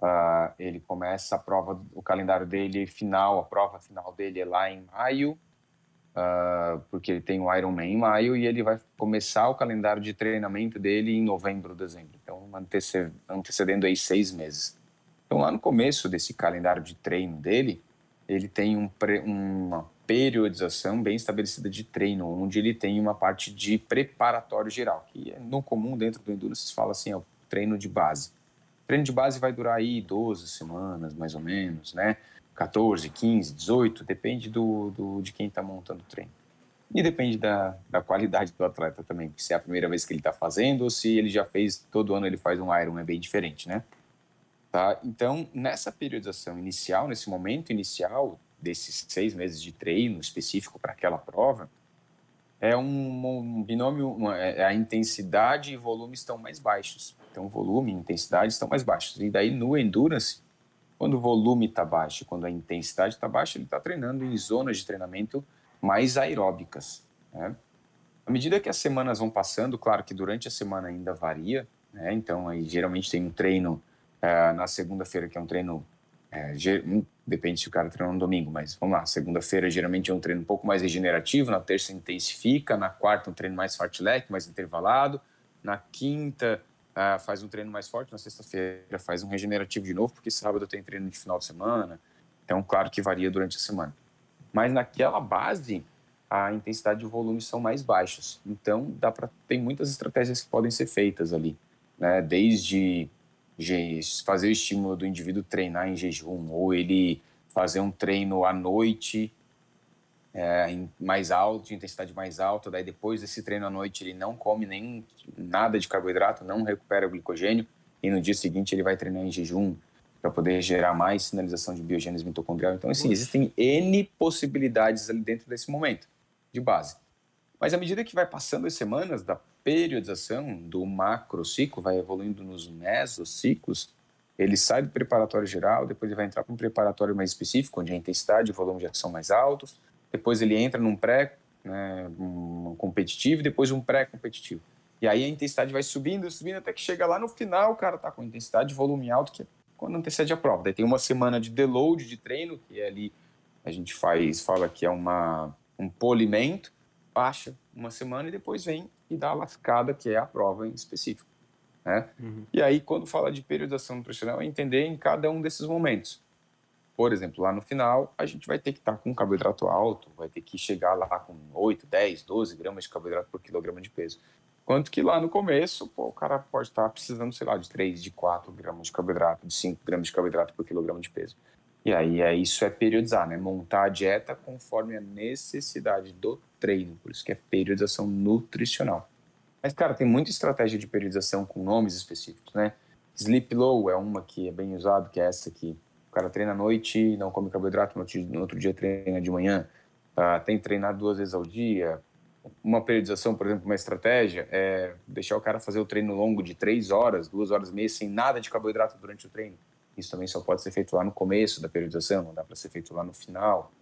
Uh, ele começa a prova, o calendário dele final, a prova final dele é lá em maio, uh, porque ele tem o Ironman em maio e ele vai começar o calendário de treinamento dele em novembro, dezembro. Então, antecedendo aí seis meses. Então, lá no começo desse calendário de treino dele, ele tem um, uma periodização bem estabelecida de treino, onde ele tem uma parte de preparatório geral, que é no comum dentro do Endurance se fala assim, é o treino de base. O treino de base vai durar aí 12 semanas, mais ou menos, né? 14, 15, 18, depende do, do de quem está montando o treino. E depende da, da qualidade do atleta também, se é a primeira vez que ele está fazendo ou se ele já fez, todo ano ele faz um Iron, é bem diferente, né? Tá? Então, nessa periodização inicial, nesse momento inicial, desses seis meses de treino específico para aquela prova, é um, um binômio, uma, é, a intensidade e volume estão mais baixos. Então, volume e intensidade estão mais baixos. E daí, no Endurance, quando o volume está baixo, quando a intensidade está baixa, ele está treinando em zonas de treinamento mais aeróbicas. Né? À medida que as semanas vão passando, claro que durante a semana ainda varia, né? então aí geralmente tem um treino uh, na segunda-feira que é um treino é, depende se o cara treinou no domingo, mas vamos lá. Segunda-feira geralmente é um treino um pouco mais regenerativo, na terça intensifica, na quarta um treino mais fartlek, mais intervalado, na quinta uh, faz um treino mais forte, na sexta-feira faz um regenerativo de novo, porque sábado tem treino de final de semana. Então, claro que varia durante a semana. Mas naquela base, a intensidade e o volume são mais baixos. Então, dá para tem muitas estratégias que podem ser feitas ali, né? Desde fazer o estímulo do indivíduo treinar em jejum ou ele fazer um treino à noite é, mais alto, de intensidade mais alta, daí depois desse treino à noite ele não come nem nada de carboidrato, não recupera o glicogênio e no dia seguinte ele vai treinar em jejum para poder gerar mais sinalização de biogênese mitocondrial. Então, assim, existem N possibilidades ali dentro desse momento de base. Mas à medida que vai passando as semanas da periodização do macrociclo, vai evoluindo nos mesociclos, ele sai do preparatório geral, depois ele vai entrar para um preparatório mais específico, onde a intensidade e o volume de ação mais altos, depois ele entra num pré né, um competitivo, depois um pré-competitivo. E aí a intensidade vai subindo, subindo, até que chega lá no final, o cara tá com intensidade e volume alto, que é quando antecede a prova. Daí tem uma semana de deload de treino, que é ali a gente faz, fala que é uma, um polimento, baixa uma semana e depois vem e dá a lascada, que é a prova em específico. Né? Uhum. E aí, quando fala de periodização nutricional, é entender em cada um desses momentos. Por exemplo, lá no final, a gente vai ter que estar tá com carboidrato alto, vai ter que chegar lá com 8, 10, 12 gramas de carboidrato por quilograma de peso. Quanto que lá no começo, pô, o cara pode estar tá precisando, sei lá, de 3, de 4 gramas de carboidrato, de 5 gramas de carboidrato por quilograma de peso. E aí é, isso é periodizar, né? Montar a dieta conforme a necessidade do treino. Por isso que é periodização nutricional. Mas, cara, tem muita estratégia de periodização com nomes específicos, né? Sleep Low é uma que é bem usada, que é essa aqui. O cara treina à noite, não come carboidrato, no outro dia treina de manhã. Uh, tem que treinar duas vezes ao dia. Uma periodização, por exemplo, uma estratégia é deixar o cara fazer o treino longo de três horas, duas horas e meia, sem nada de carboidrato durante o treino. Isso também só pode ser feito lá no começo da periodização, não dá para ser feito lá no final.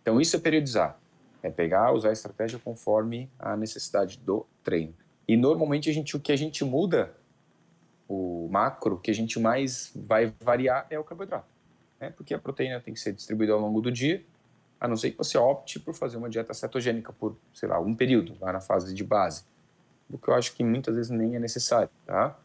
Então, isso é periodizar. É pegar, usar a estratégia conforme a necessidade do treino. E normalmente a gente, o que a gente muda, o macro, que a gente mais vai variar é o carboidrato. Né? Porque a proteína tem que ser distribuída ao longo do dia, a não ser que você opte por fazer uma dieta cetogênica por, sei lá, um período, lá na fase de base. O que eu acho que muitas vezes nem é necessário, tá?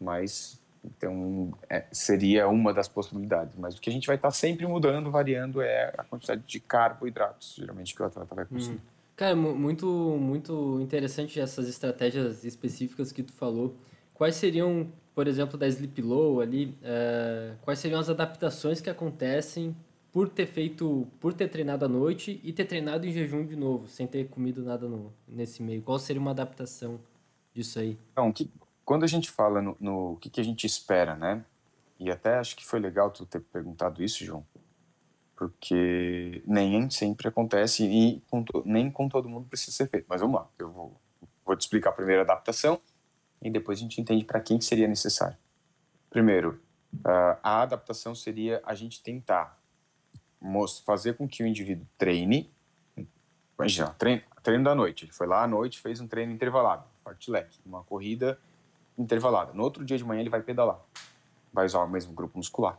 Mas, então, é, seria uma das possibilidades. Mas o que a gente vai estar sempre mudando, variando, é a quantidade de carboidratos, geralmente, que o atleta vai consumir. Hum. Cara, muito, muito interessante essas estratégias específicas que tu falou. Quais seriam, por exemplo, da Sleep Low ali, uh, quais seriam as adaptações que acontecem por ter feito, por ter treinado à noite e ter treinado em jejum de novo, sem ter comido nada no, nesse meio? Qual seria uma adaptação disso aí? Então, que, quando a gente fala no, no que, que a gente espera, né? E até acho que foi legal tu ter perguntado isso, João, porque nem sempre acontece e com, nem com todo mundo precisa ser feito. Mas vamos lá, eu vou, vou te explicar a adaptação e depois a gente entende para quem seria necessário. Primeiro, uh, a adaptação seria a gente tentar fazer com que o indivíduo treine, imagina, treino, treino da noite, ele foi lá à noite, fez um treino intervalado, fartlek, uma corrida intervalada. No outro dia de manhã ele vai pedalar, vai usar o mesmo grupo muscular,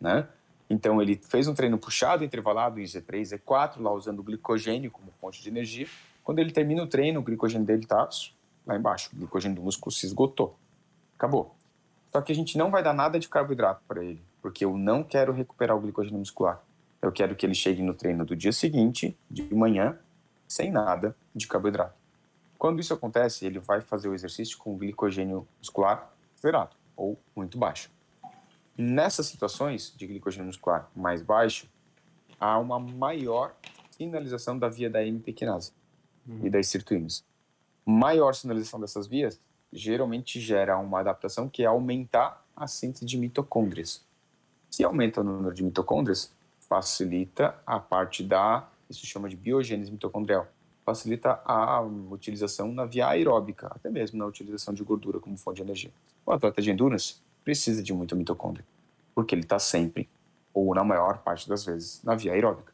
né? Então ele fez um treino puxado, intervalado em Z3, Z4, lá usando o glicogênio como fonte de energia. Quando ele termina o treino, o glicogênio dele está lá embaixo. O glicogênio do músculo se esgotou. Acabou. Só que a gente não vai dar nada de carboidrato para ele, porque eu não quero recuperar o glicogênio muscular. Eu quero que ele chegue no treino do dia seguinte, de manhã, sem nada de carboidrato. Quando isso acontece, ele vai fazer o exercício com glicogênio muscular zerado ou muito baixo. Nessas situações de glicogênio muscular mais baixo, há uma maior sinalização da via da MP quinase uhum. e das sirtuínas. Maior sinalização dessas vias geralmente gera uma adaptação que é aumentar a síntese de mitocôndrias. Se aumenta o número de mitocôndrias, facilita a parte da, isso chama de biogênese mitocondrial, facilita a utilização na via aeróbica, até mesmo na utilização de gordura como fonte de energia. O atleta de endurance precisa de muito mitocôndria, porque ele está sempre, ou na maior parte das vezes, na via aeróbica,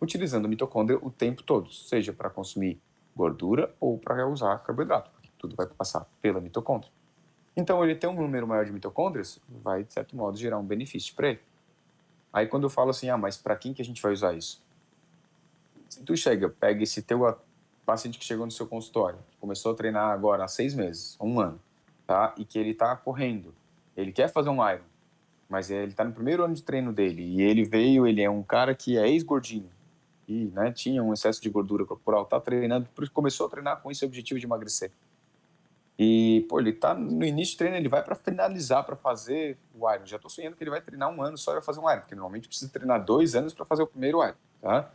utilizando mitocôndria o tempo todo, seja para consumir gordura ou para usar carboidrato, porque tudo vai passar pela mitocôndria. Então, ele ter um número maior de mitocôndrias vai, de certo modo, gerar um benefício para ele. Aí, quando eu falo assim, ah, mas para quem que a gente vai usar isso? Se tu chega, pega esse teu paciente que chegou no seu consultório, começou a treinar agora há seis meses, um ano, tá? E que ele está correndo. Ele quer fazer um Iron, mas ele está no primeiro ano de treino dele. E ele veio, ele é um cara que é ex-gordinho. E né, tinha um excesso de gordura corporal, tá treinando, começou a treinar com esse objetivo de emagrecer. E, pô, ele tá no início do treino, ele vai para finalizar, para fazer o Iron. Já tô sonhando que ele vai treinar um ano só para fazer um Iron, porque normalmente precisa treinar dois anos para fazer o primeiro Iron, tá?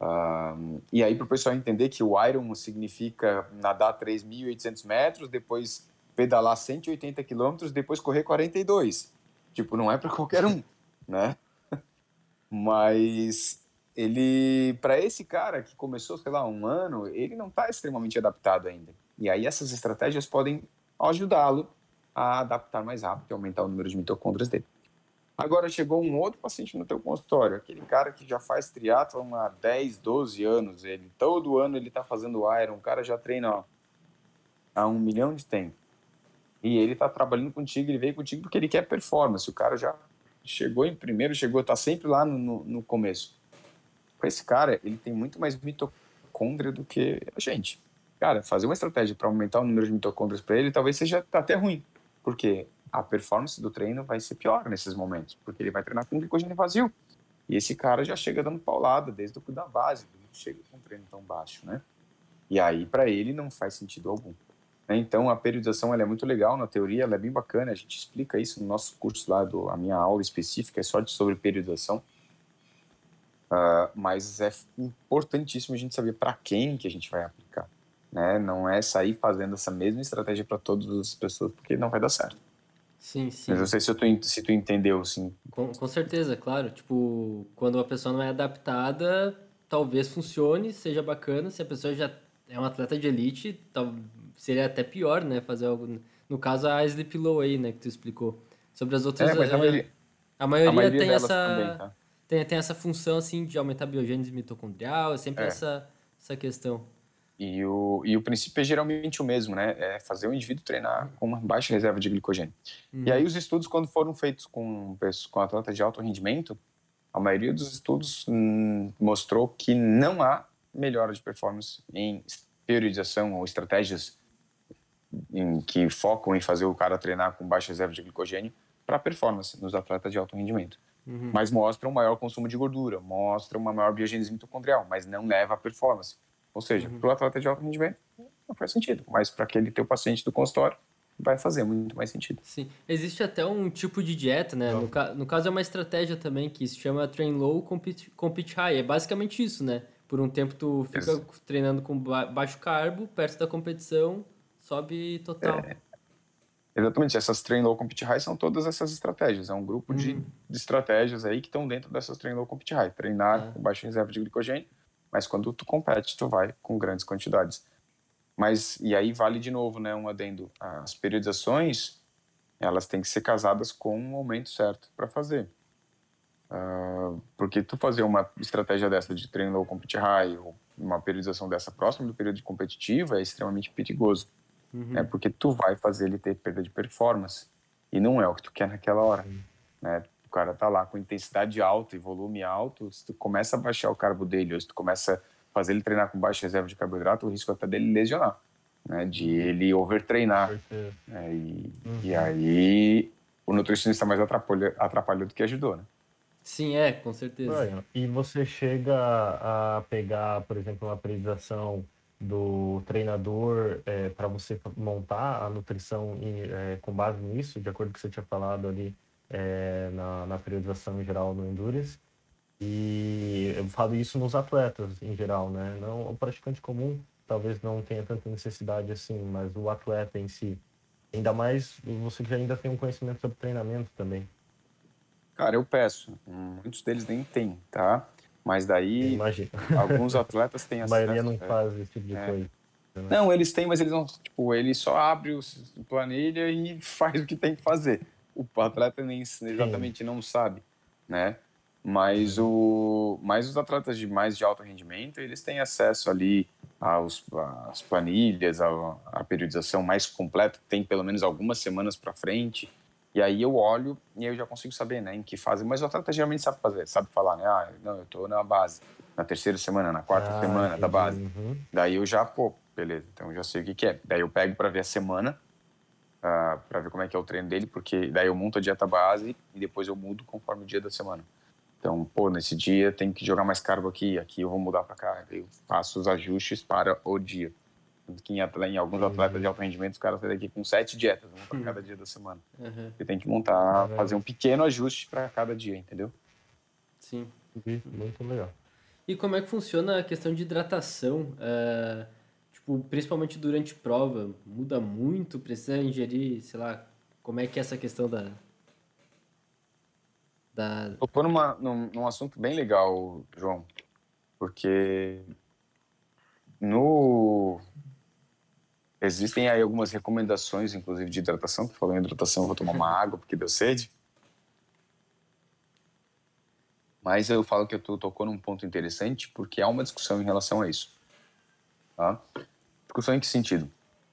Uh, e aí, para o pessoal entender que o Iron significa nadar 3.800 metros, depois pedalar 180 quilômetros, depois correr 42. Tipo, não é para qualquer um, né? Mas ele, para esse cara que começou, sei lá, um ano, ele não está extremamente adaptado ainda. E aí essas estratégias podem ajudá-lo a adaptar mais rápido e aumentar o número de mitocôndrias dele. Agora chegou um outro paciente no teu consultório, aquele cara que já faz triatlon há 10, 12 anos, ele todo ano ele está fazendo Iron, o cara já treina ó, há um milhão de tempo. E ele está trabalhando contigo, ele veio contigo porque ele quer performance. O cara já chegou em primeiro, chegou, está sempre lá no, no, no começo. Com esse cara, ele tem muito mais mitocôndria do que a gente cara, fazer uma estratégia para aumentar o número de mitocôndrias para ele talvez seja até ruim, porque a performance do treino vai ser pior nesses momentos, porque ele vai treinar com glicogênio vazio. E esse cara já chega dando paulada desde o da base, ele chega com um treino tão baixo, né? E aí para ele não faz sentido algum. Né? Então a periodização ela é muito legal na teoria, ela é bem bacana, a gente explica isso no nosso curso lá, do, a minha aula específica é só de, sobre periodização. Uh, mas é importantíssimo a gente saber para quem que a gente vai aplicar né? Não é sair fazendo essa mesma estratégia para todas as pessoas, porque não vai dar certo. Sim, sim. Mas não sei se, tu, se tu entendeu, sim. Com, com certeza, claro. Tipo, quando a pessoa não é adaptada, talvez funcione, seja bacana. Se a pessoa já é um atleta de elite, tal, seria até pior, né? Fazer algo... No caso, a Sleep Low aí, né? Que tu explicou. Sobre as outras... É, mas a, maioria, a maioria, a maioria tem essa... Também, tá? tem, tem essa função, assim, de aumentar a biogênese mitocondrial. É sempre é. essa, essa questão. E o, e o princípio é geralmente o mesmo, né? É fazer o indivíduo treinar com uma baixa reserva de glicogênio. Uhum. E aí os estudos, quando foram feitos com, com atletas de alto rendimento, a maioria dos estudos hum, mostrou que não há melhora de performance em periodização ou estratégias em que focam em fazer o cara treinar com baixa reserva de glicogênio para performance nos atletas de alto rendimento. Uhum. Mas mostra um maior consumo de gordura, mostra uma maior biogênese mitocondrial, mas não leva a performance. Ou seja, uhum. para o atleta de alto rendimento não faz sentido, mas para aquele teu paciente do consultório vai fazer muito mais sentido. Sim, existe até um tipo de dieta, né? No, ca no, caso é uma estratégia também que se chama train low, compete, compete high. É basicamente isso, né? Por um tempo tu fica Exato. treinando com ba baixo carbo, perto da competição, sobe total. É, exatamente, essas train low, compete high são todas essas estratégias. É um grupo uhum. de, de, estratégias aí que estão dentro dessas train low, compete high. Treinar é. com baixa reserva de glicogênio mas quando tu compete, tu vai com grandes quantidades. Mas, e aí vale de novo, né, um adendo. As periodizações, elas têm que ser casadas com o momento certo para fazer. Uh, porque tu fazer uma estratégia dessa de treino low compete high ou uma periodização dessa próxima do período competitivo é extremamente perigoso. Uhum. Né, porque tu vai fazer ele ter perda de performance. E não é o que tu quer naquela hora. Uhum. Né? O cara tá lá com intensidade alta e volume alto, se tu começa a baixar o carbo dele, ou se tu começa a fazer ele treinar com baixa reserva de carboidrato, o risco até dele lesionar, né? De ele overtreinar. Né? E, uhum. e aí o nutricionista mais atrapalhou, atrapalhou do que ajudou, né? Sim, é, com certeza. E você chega a pegar, por exemplo, uma periodização do treinador é, para você montar a nutrição é, com base nisso, de acordo com o que você tinha falado ali, é, na, na periodização em geral no Endurance. E eu falo isso nos atletas em geral, né? Não, o praticante comum talvez não tenha tanta necessidade assim, mas o atleta em si. Ainda mais você que ainda tem um conhecimento sobre treinamento também. Cara, eu peço. Muitos deles nem têm, tá? Mas daí Imagina. alguns atletas têm acesso. A maioria não é, faz esse tipo de é. coisa. Né? Não, eles têm, mas eles não. Tipo, ele só abre o planilha e faz o que tem que fazer o atleta nem exatamente Sim. não sabe, né? Mas, o, mas os atletas de mais de alto rendimento, eles têm acesso ali aos, às planilhas, à, à periodização mais completa, tem pelo menos algumas semanas para frente. E aí eu olho e eu já consigo saber, né, em que fase. Mas o atleta geralmente sabe fazer, sabe falar, né? Ah, não, eu tô na base, na terceira semana, na quarta ah, semana entendi. da base. Uhum. Daí eu já, pô, beleza, então eu já sei o que, que é. Daí eu pego para ver a semana uh, ah, para ver como é que é o treino dele, porque daí eu monto a dieta base e depois eu mudo conforme o dia da semana. Então, pô, nesse dia tem que jogar mais carbo aqui, aqui eu vou mudar para cá. Eu faço os ajustes para o dia. Que em, em alguns atletas de alto rendimento, os caras saem daqui com sete dietas, uma para uhum. cada dia da semana. Uhum. Você tem que montar, fazer um pequeno ajuste para cada dia, entendeu? Sim. Muito legal. E como é que funciona a questão de hidratação? Uh, tipo, principalmente durante prova, muda muito? Precisa ingerir, sei lá, como é que é essa questão da, da... Tocou numa, num, num assunto bem legal, João, porque no existem aí algumas recomendações, inclusive de hidratação. Falando em hidratação, vou tomar uma água porque deu sede. Mas eu falo que tu tocou num ponto interessante porque há uma discussão em relação a isso. Tá? Discussão em que sentido?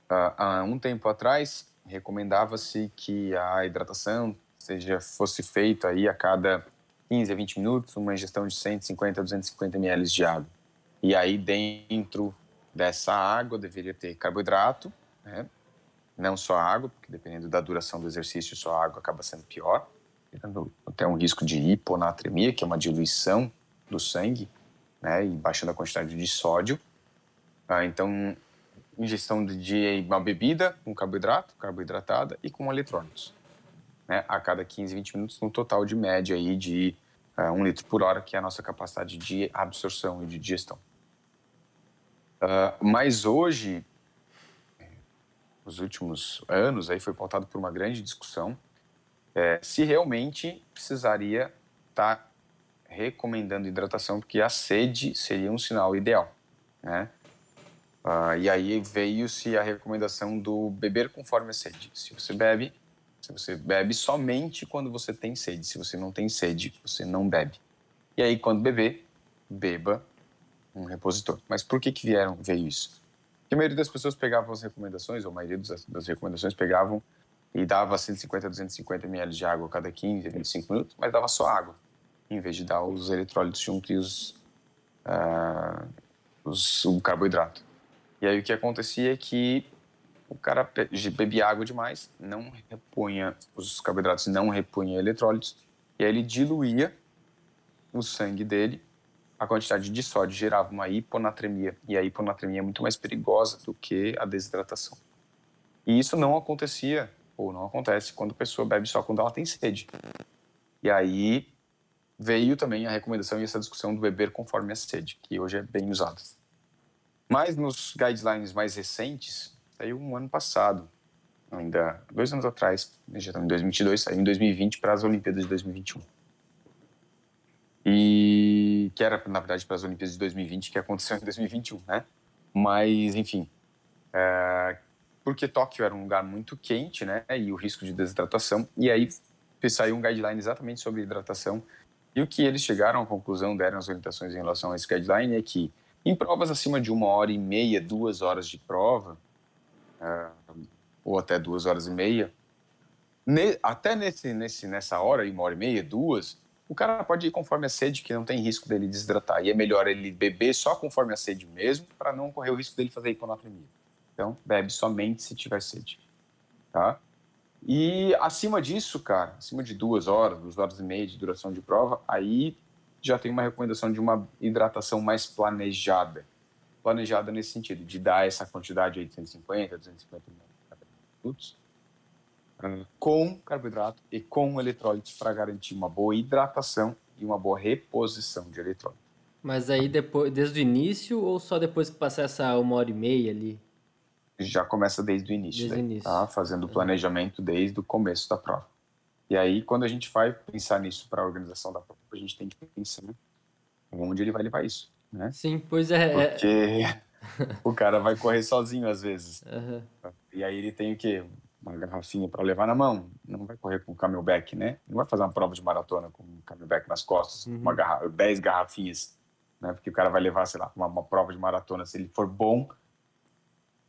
Uh, há um tempo atrás, recomendava-se que a hidratação seja fosse feito aí a cada 15 a 20 minutos uma ingestão de 150 a 250 ml de água. E aí dentro dessa água deveria ter carboidrato, né? não só água, porque dependendo da duração do exercício, só água acaba sendo pior, tendo até um risco de hiponatremia, que é uma diluição do sangue, né, e baixando a quantidade de sódio. Ah, então, ingestão de uma bebida com carboidrato, carboidratada e com eletrônitos né, a cada 15, 20 minutos, um total de média aí de uh, um litro por hora, que é a nossa capacidade de absorção e de digestão. Uh, mas hoje, nos últimos anos, aí foi pautado por uma grande discussão é, se realmente precisaria estar tá recomendando hidratação, porque a sede seria um sinal ideal, né? Uh, e aí veio-se a recomendação do beber conforme a sede. Se você bebe, você bebe somente quando você tem sede. Se você não tem sede, você não bebe. E aí, quando beber, beba um repositor. Mas por que, que vieram, veio isso? Porque a maioria das pessoas pegavam as recomendações, ou a maioria das, recomendações pegavam e dava 150 250 ml de água a cada 15, 25 minutos, mas dava só água, em vez de dar os eletrólitos junto e os, uh, os, o carboidrato. E aí o que acontecia é que o cara bebia água demais, não repunha os carboidratos, não repunha eletrólitos, e aí ele diluía o sangue dele, a quantidade de sódio gerava uma hiponatremia, e a hiponatremia é muito mais perigosa do que a desidratação. E isso não acontecia, ou não acontece, quando a pessoa bebe só quando ela tem sede. E aí veio também a recomendação e essa discussão do beber conforme a sede, que hoje é bem usada. Mas nos guidelines mais recentes, saiu um ano passado, ainda dois anos atrás, já estamos em 2022, saiu em 2020 para as Olimpíadas de 2021. E que era, na verdade, para as Olimpíadas de 2020, que aconteceu em 2021, né? Mas, enfim, é, porque Tóquio era um lugar muito quente, né? E o risco de desidratação. E aí saiu um guideline exatamente sobre hidratação. E o que eles chegaram à conclusão, deram as orientações em relação a esse guideline, é que em provas acima de uma hora e meia, duas horas de prova, é, ou até duas horas e meia. Até nesse, nesse, nessa hora, uma hora e meia, duas, o cara pode ir conforme a sede, que não tem risco dele desidratar. E é melhor ele beber só conforme a sede mesmo, para não correr o risco dele fazer hiponatremia. Então, bebe somente se tiver sede. Tá? E acima disso, cara, acima de duas horas, duas horas e meia de duração de prova, aí já tem uma recomendação de uma hidratação mais planejada planejada nesse sentido, de dar essa quantidade aí de 150, 250 minutos com carboidrato e com eletrólitos para garantir uma boa hidratação e uma boa reposição de eletrólitos. Mas aí depois, desde o início ou só depois que passar essa uma hora e meia ali? Já começa desde o início, desde daí, início. Tá? fazendo o planejamento desde o começo da prova. E aí, quando a gente vai pensar nisso para a organização da prova, a gente tem que pensar onde ele vai levar isso né? Sim, pois é. é. Porque o cara vai correr sozinho às vezes. Uhum. E aí ele tem o quê? Uma garrafinha para levar na mão. Não vai correr com camelback, né? Não vai fazer uma prova de maratona com um camelback nas costas, uhum. uma garra 10 garrafinhas, né? Porque o cara vai levar, sei lá, uma, uma prova de maratona, se ele for bom,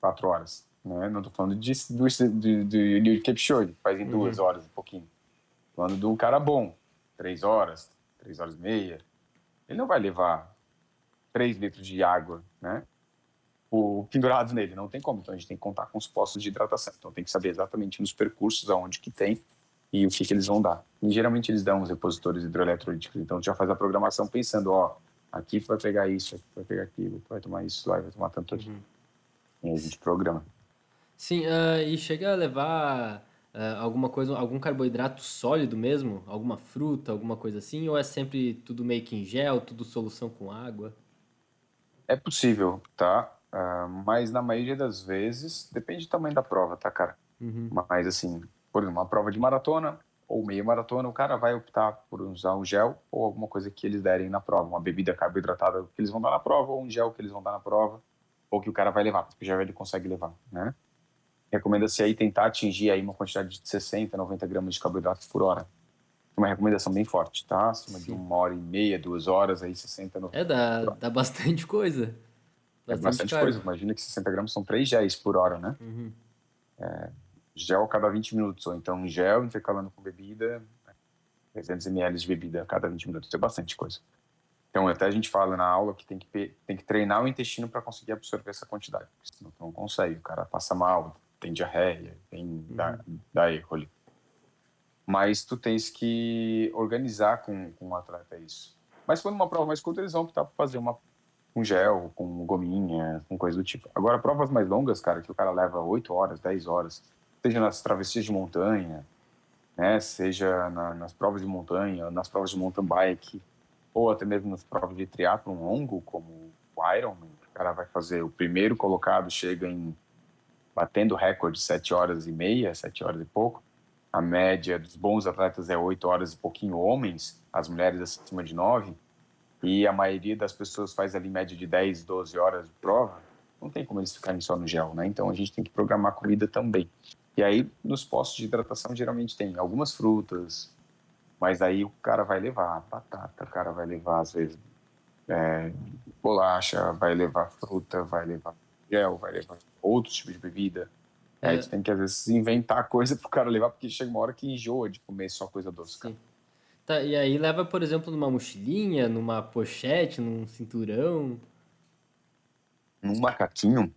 quatro horas. Né? Não tô falando de, do, do, do Eliud Kipchoge, faz em uhum. duas horas, um pouquinho. Falando de um cara bom, três horas, três horas e meia. Ele não vai levar 3 litros de água, né? o pendurado nele, não tem como. Então a gente tem que contar com os postos de hidratação. Então tem que saber exatamente nos percursos aonde que tem e o que, que eles vão dar. E geralmente eles dão os repositores hidroeletrolíticos, então já faz a programação pensando, ó, aqui vai pegar isso, aqui vai pegar aquilo, vai tomar isso lá, vai tomar tanto aqui. Uhum. E a gente programa. Sim, uh, e chega a levar uh, alguma coisa, algum carboidrato sólido mesmo? Alguma fruta, alguma coisa assim? Ou é sempre tudo meio que em gel, tudo solução com água? É possível, tá? Uh, mas na maioria das vezes, depende do tamanho da prova, tá, cara? Uhum. Mas assim, por exemplo, uma prova de maratona ou meia maratona, o cara vai optar por usar um gel ou alguma coisa que eles derem na prova, uma bebida carboidratada que eles vão dar na prova ou um gel que eles vão dar na prova ou que o cara vai levar, porque o gel ele consegue levar, né? Recomenda-se aí tentar atingir aí uma quantidade de 60, 90 gramas de carboidratos por hora. Uma recomendação bem forte, tá? Acima Sim. de uma hora e meia, duas horas, aí 60, 90 É, dá, dá bastante coisa. Bastante é bastante coisa. Imagina que 60 gramas são 3 géis por hora, né? Uhum. É, gel a cada 20 minutos, ou então gel intercalando com bebida, 300 ml de bebida a cada 20 minutos, é bastante coisa. Então, até a gente fala na aula que tem que, tem que treinar o intestino para conseguir absorver essa quantidade, senão não consegue, o cara passa mal, tem diarreia, tem uhum. da erro ali. Mas tu tens que organizar com, com o atleta isso. Mas quando uma prova mais curta, eles vão optar por fazer uma com gel, com gominha, com coisa do tipo. Agora, provas mais longas, cara, que o cara leva 8 horas, 10 horas, seja nas travessias de montanha, né, seja na, nas provas de montanha, nas provas de mountain bike, ou até mesmo nas provas de triatlon longo, como o Ironman, o cara vai fazer o primeiro colocado, chega em batendo recorde 7 horas e meia, 7 horas e pouco. A média dos bons atletas é 8 horas e pouquinho homens, as mulheres acima de 9. E a maioria das pessoas faz ali média de 10, 12 horas de prova. Não tem como eles ficarem só no gel, né? Então a gente tem que programar a comida também. E aí, nos postos de hidratação, geralmente tem algumas frutas, mas aí o cara vai levar batata, o cara vai levar, às vezes, é, bolacha, vai levar fruta, vai levar gel, vai levar outros tipos de bebida. É. Aí tu tem que, às vezes, inventar coisa pro cara levar, porque chega uma hora que enjoa de comer só coisa doce. Sim. Tá, e aí leva, por exemplo, numa mochilinha, numa pochete, num cinturão? Num macaquinho,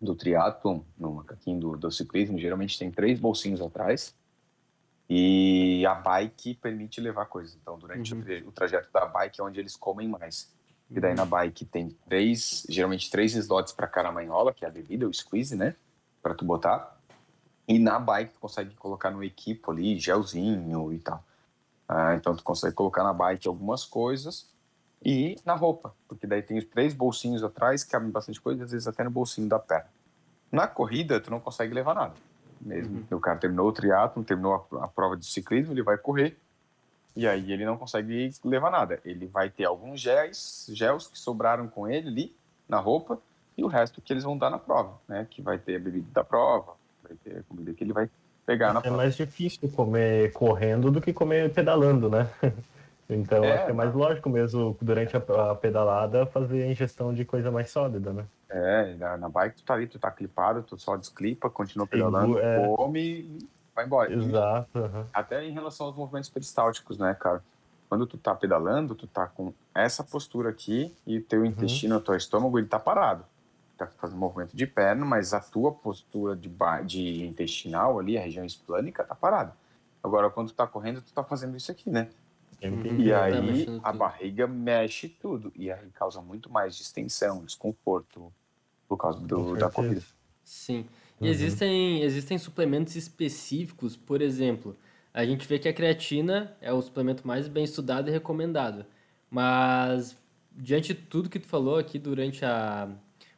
do triatlon, no macaquinho do, do ciclismo, geralmente tem três bolsinhos atrás e a bike permite levar coisas. Então, durante uhum. o, trajeto da bike é onde eles comem mais. E daí na bike tem três, geralmente três slots para caramanhola, que é a bebida, o squeeze, né? Para tu botar. E na bike tu consegue colocar no equipo ali, gelzinho e tal. Ah, então tu consegue colocar na bike algumas coisas e na roupa, porque daí tem os três bolsinhos atrás que cabem bastante coisa, às vezes até no bolsinho da perna. Na corrida, tu não consegue levar nada. Mesmo uhum. o cara terminou o triatlo, terminou a, a, prova de ciclismo, ele vai correr e aí ele não consegue levar nada. Ele vai ter alguns gels, gels que sobraram com ele ali na roupa e o resto que eles vão dar na prova, né? Que vai ter a bebida da prova, vai ter a comida que ele vai pegar na é prova. É mais difícil comer correndo do que comer pedalando, né? Então, é, acho que é mais lógico mesmo, durante a, a, pedalada, fazer a ingestão de coisa mais sólida, né? É, na, na bike tu tá ali, tu tá clipado, tu só desclipa, continua pedalando, é... come vai embora. Exato. Uhum. Até em relação aos movimentos peristálticos, né, cara? Quando tu tá pedalando, tu tá com essa postura aqui e teu uhum. intestino, uhum. teu estômago, ele tá parado. Tá fazendo movimento de perna, mas a tua postura de, de intestinal ali, a região esplânica, tá parada. Agora, quando tu tá correndo, tu tá fazendo isso aqui, né? Uhum. E tá aí a barriga mexe tudo. E aí causa muito mais distensão, desconforto por causa do, da corrida. Sim. Uhum. existem, existem suplementos específicos, por exemplo, a gente vê que a creatina é o suplemento mais bem estudado e recomendado. Mas, diante de tudo que tu falou aqui durante a,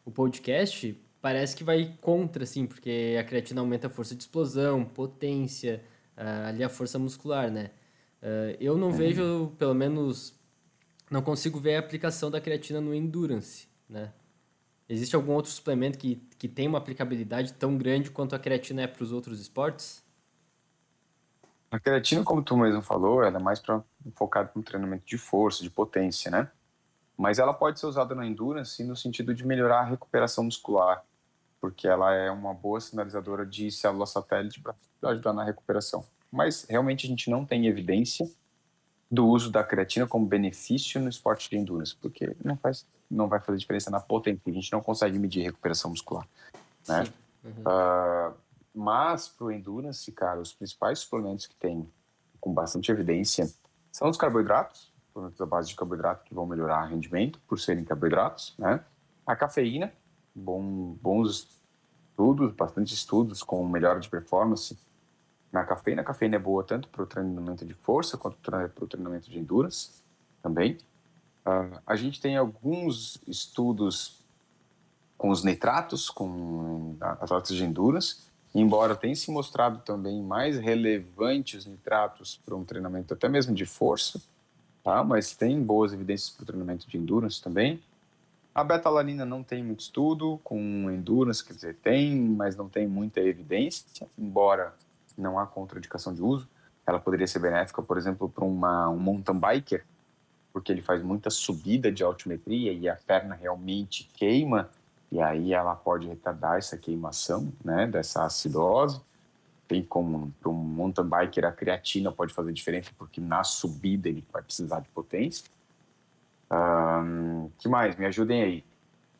o podcast, parece que vai contra, assim, porque a creatina aumenta a força de explosão, potência, uh, ali a força muscular, né? Uh, eu não uhum. vejo, pelo menos, não consigo ver a aplicação da creatina no endurance, né? Existe algum outro suplemento que, que tem uma aplicabilidade tão grande quanto a creatina é para os outros esportes? A creatina, como tu mesmo falou, ela é mais para focada no treinamento de força, de potência, né? Mas ela pode ser usada no endurance no sentido de melhorar a recuperação muscular, porque ela é uma boa sinalizadora de célula satélite para ajudar na recuperação mas realmente a gente não tem evidência do uso da creatina como benefício no esporte de endurance, porque não faz não vai fazer diferença na potência, a gente não consegue medir recuperação muscular, né? Uhum. Uh, mas para o endurance, cara, os principais suplementos que tem com bastante evidência são os carboidratos, suplementos à base de carboidrato que vão melhorar o rendimento por serem carboidratos, né? A cafeína, bom, bons estudos, bastante estudos com melhora de performance na cafeína. A cafeína é boa tanto para o treinamento de força quanto para o treinamento de endurance também. Uh, a gente tem alguns estudos com os nitratos, com atletas de endurance, embora tenha se mostrado também mais relevante os nitratos para um treinamento até mesmo de força, tá? mas tem boas evidências para o treinamento de endurance também. A betalanina não tem muito estudo com endurance, quer dizer, tem, mas não tem muita evidência, embora não há contraindicação de uso. Ela poderia ser benéfica, por exemplo, para um mountain biker, porque ele faz muita subida de altimetria e a perna realmente queima, e aí ela pode retardar essa queimação, né, dessa acidose. Tem como para um mountain biker a creatina pode fazer diferença porque na subida ele vai precisar de potência. Um, que mais? Me ajudem aí.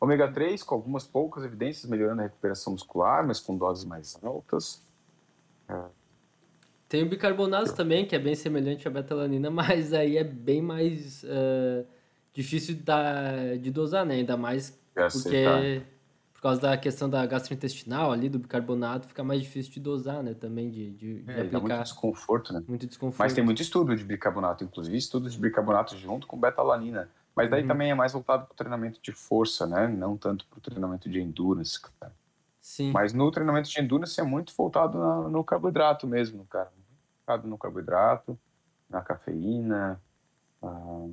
Ômega 3 com algumas poucas evidências melhorando a recuperação muscular, mas com doses mais altas. Tem o bicarbonato também, que é bem semelhante à betalanina, mas aí é bem mais uh, difícil de, de dosar, né? Ainda mais porque por causa da questão da gastrointestinal ali, do bicarbonato, fica mais difícil de dosar, né? Também de, de, de é, aplicar. muito desconforto, né? Muito desconforto. Mas tem muito estudo de bicarbonato, inclusive estudos de bicarbonato junto com betalanina. Mas daí uhum. também é mais voltado para o treinamento de força, né? Não tanto para o treinamento de endurance, cara. Sim. Mas no treinamento de endurance é muito voltado na, no carboidrato mesmo, cara. Focado no carboidrato, na cafeína. Ah,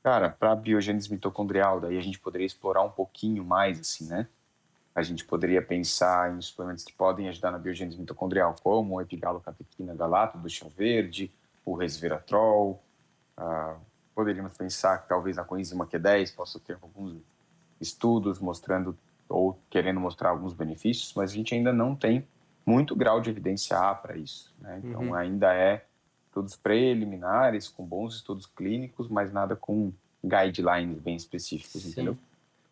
cara, para biogênese mitocondrial, daí a gente poderia explorar um pouquinho mais, assim, né? A gente poderia pensar em suplementos que podem ajudar na biogênese mitocondrial, como o epigalocatequina galato do chá verde, o resveratrol. Ah, poderíamos pensar que talvez a coenzima Q10 possa ter alguns estudos mostrando ou querendo mostrar alguns benefícios, mas a gente ainda não tem muito grau de evidência A para isso. Né? Então, uhum. ainda é estudos preliminares, com bons estudos clínicos, mas nada com guidelines bem específicos, Sim. entendeu?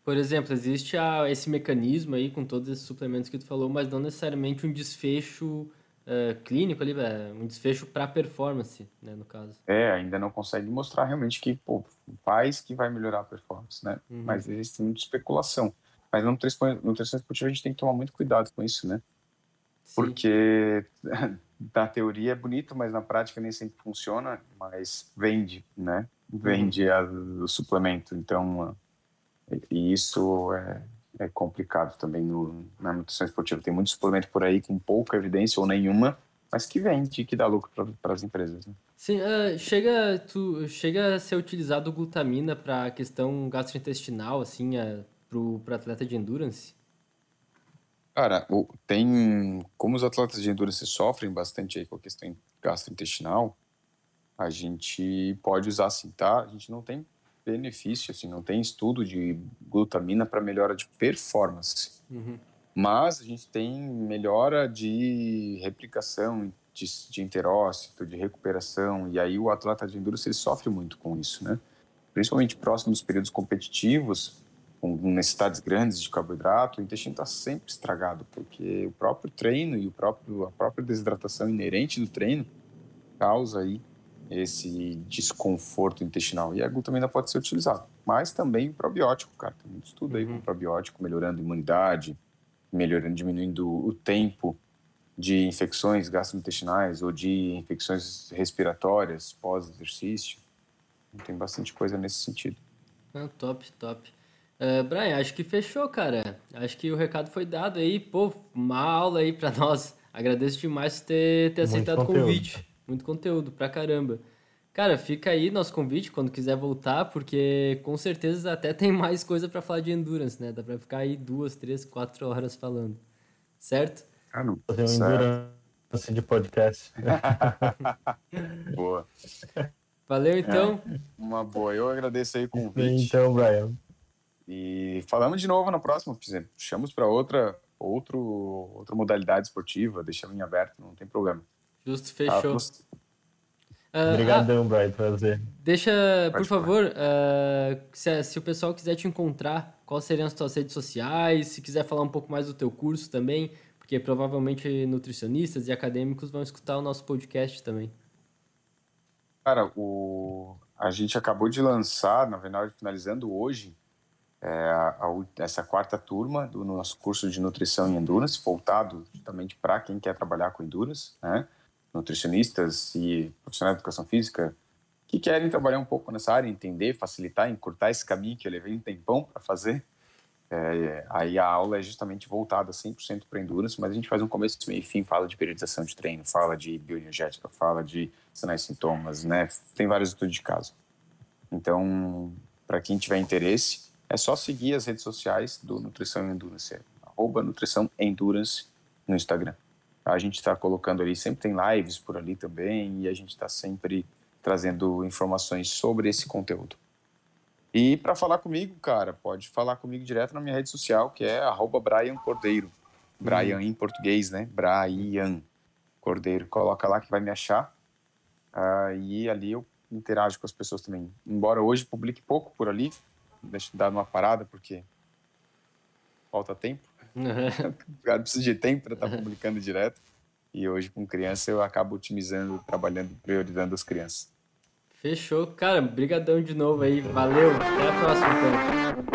Por exemplo, existe a, esse mecanismo aí com todos esses suplementos que tu falou, mas não necessariamente um desfecho uh, clínico ali, um desfecho para performance, né, no caso. É, ainda não consegue mostrar realmente que pô, faz que vai melhorar a performance, né? Uhum. Mas existe muita especulação. Mas na nutrição, nutrição esportiva a gente tem que tomar muito cuidado com isso, né? Sim. Porque na teoria é bonito, mas na prática nem sempre funciona, mas vende, né? Vende uhum. a, o suplemento. Então, e isso é, é complicado também no, na nutrição esportiva. Tem muito suplemento por aí com pouca evidência ou nenhuma, mas que vende, que dá lucro para as empresas. Né? Sim, uh, chega, tu, chega a ser utilizado glutamina para a questão gastrointestinal, assim, uh, para o atleta de endurance? Cara, tem. Como os atletas de endurance sofrem bastante aí com a questão gastrointestinal, a gente pode usar assim, tá? A gente não tem benefício, assim, não tem estudo de glutamina para melhora de performance. Uhum. Mas a gente tem melhora de replicação de, de enterócito, de recuperação, e aí o atleta de endurance ele sofre muito com isso, né? Principalmente próximo dos períodos competitivos, com necessidades grandes de carboidrato, o intestino está sempre estragado, porque o próprio treino e o próprio, a própria desidratação inerente do treino causa aí esse desconforto intestinal. E a glutamina pode ser utilizada. Mas também o probiótico, cara. Tem muito estudo aí uhum. com probiótico, melhorando a imunidade, melhorando, diminuindo o tempo de infecções gastrointestinais ou de infecções respiratórias pós-exercício. Tem bastante coisa nesse sentido. Ah, top, top. Uh, Brian, acho que fechou, cara. Acho que o recado foi dado aí. Pô, uma aula aí pra nós. Agradeço demais ter, ter aceitado o convite. Muito conteúdo, pra caramba. Cara, fica aí nosso convite quando quiser voltar, porque com certeza até tem mais coisa para falar de endurance, né? Dá pra ficar aí duas, três, quatro horas falando. Certo? Ah, não. Fazer um endurance de podcast. boa. Valeu, então. É, uma boa. Eu agradeço aí o convite. Então, Brian. E falamos de novo na próxima, puxamos para outra, outro, outra modalidade esportiva, deixamos em aberto, não tem problema. Justo, fechou. Uh, Obrigadão, ah, Brian, prazer. Deixa, Pode por favor, uh, se, se, o pessoal quiser te encontrar, quais seriam as tuas redes sociais? Se quiser falar um pouco mais do teu curso também, porque provavelmente nutricionistas e acadêmicos vão escutar o nosso podcast também. Cara, o... a gente acabou de lançar, na verdade, finalizando hoje, é, a, essa quarta turma do nosso curso de nutrição e endurance, voltado justamente para quem quer trabalhar com endurance, né? nutricionistas e profissionais de educação física que querem trabalhar um pouco nessa área, entender, facilitar, encurtar esse caminho que eu levei um tempão para fazer. É, aí a aula é justamente voltada 100% para endurance, mas a gente faz um começo, meio e fim, fala de periodização de treino, fala de bioenergética, fala de sinais e sintomas, né? Tem vários estudos de caso. Então, para quem tiver interesse, é só seguir as redes sociais do Nutrição Endurance, é arroba Nutrição Endurance no Instagram. A gente está colocando ali, sempre tem lives por ali também, e a gente está sempre trazendo informações sobre esse conteúdo. E para falar comigo, cara, pode falar comigo direto na minha rede social, que é Brian Cordeiro. Brian uhum. em português, né? Brian Cordeiro. Coloca lá que vai me achar. Uh, e ali eu interajo com as pessoas também. Embora hoje publique pouco por ali, deixa eu dar uma parada, porque falta tempo. o cara precisa de tempo para estar tá publicando direto. E hoje, com criança, eu acabo otimizando, trabalhando, priorizando as crianças. Fechou. Cara, brigadão de novo aí. Valeu. Até a próxima, então.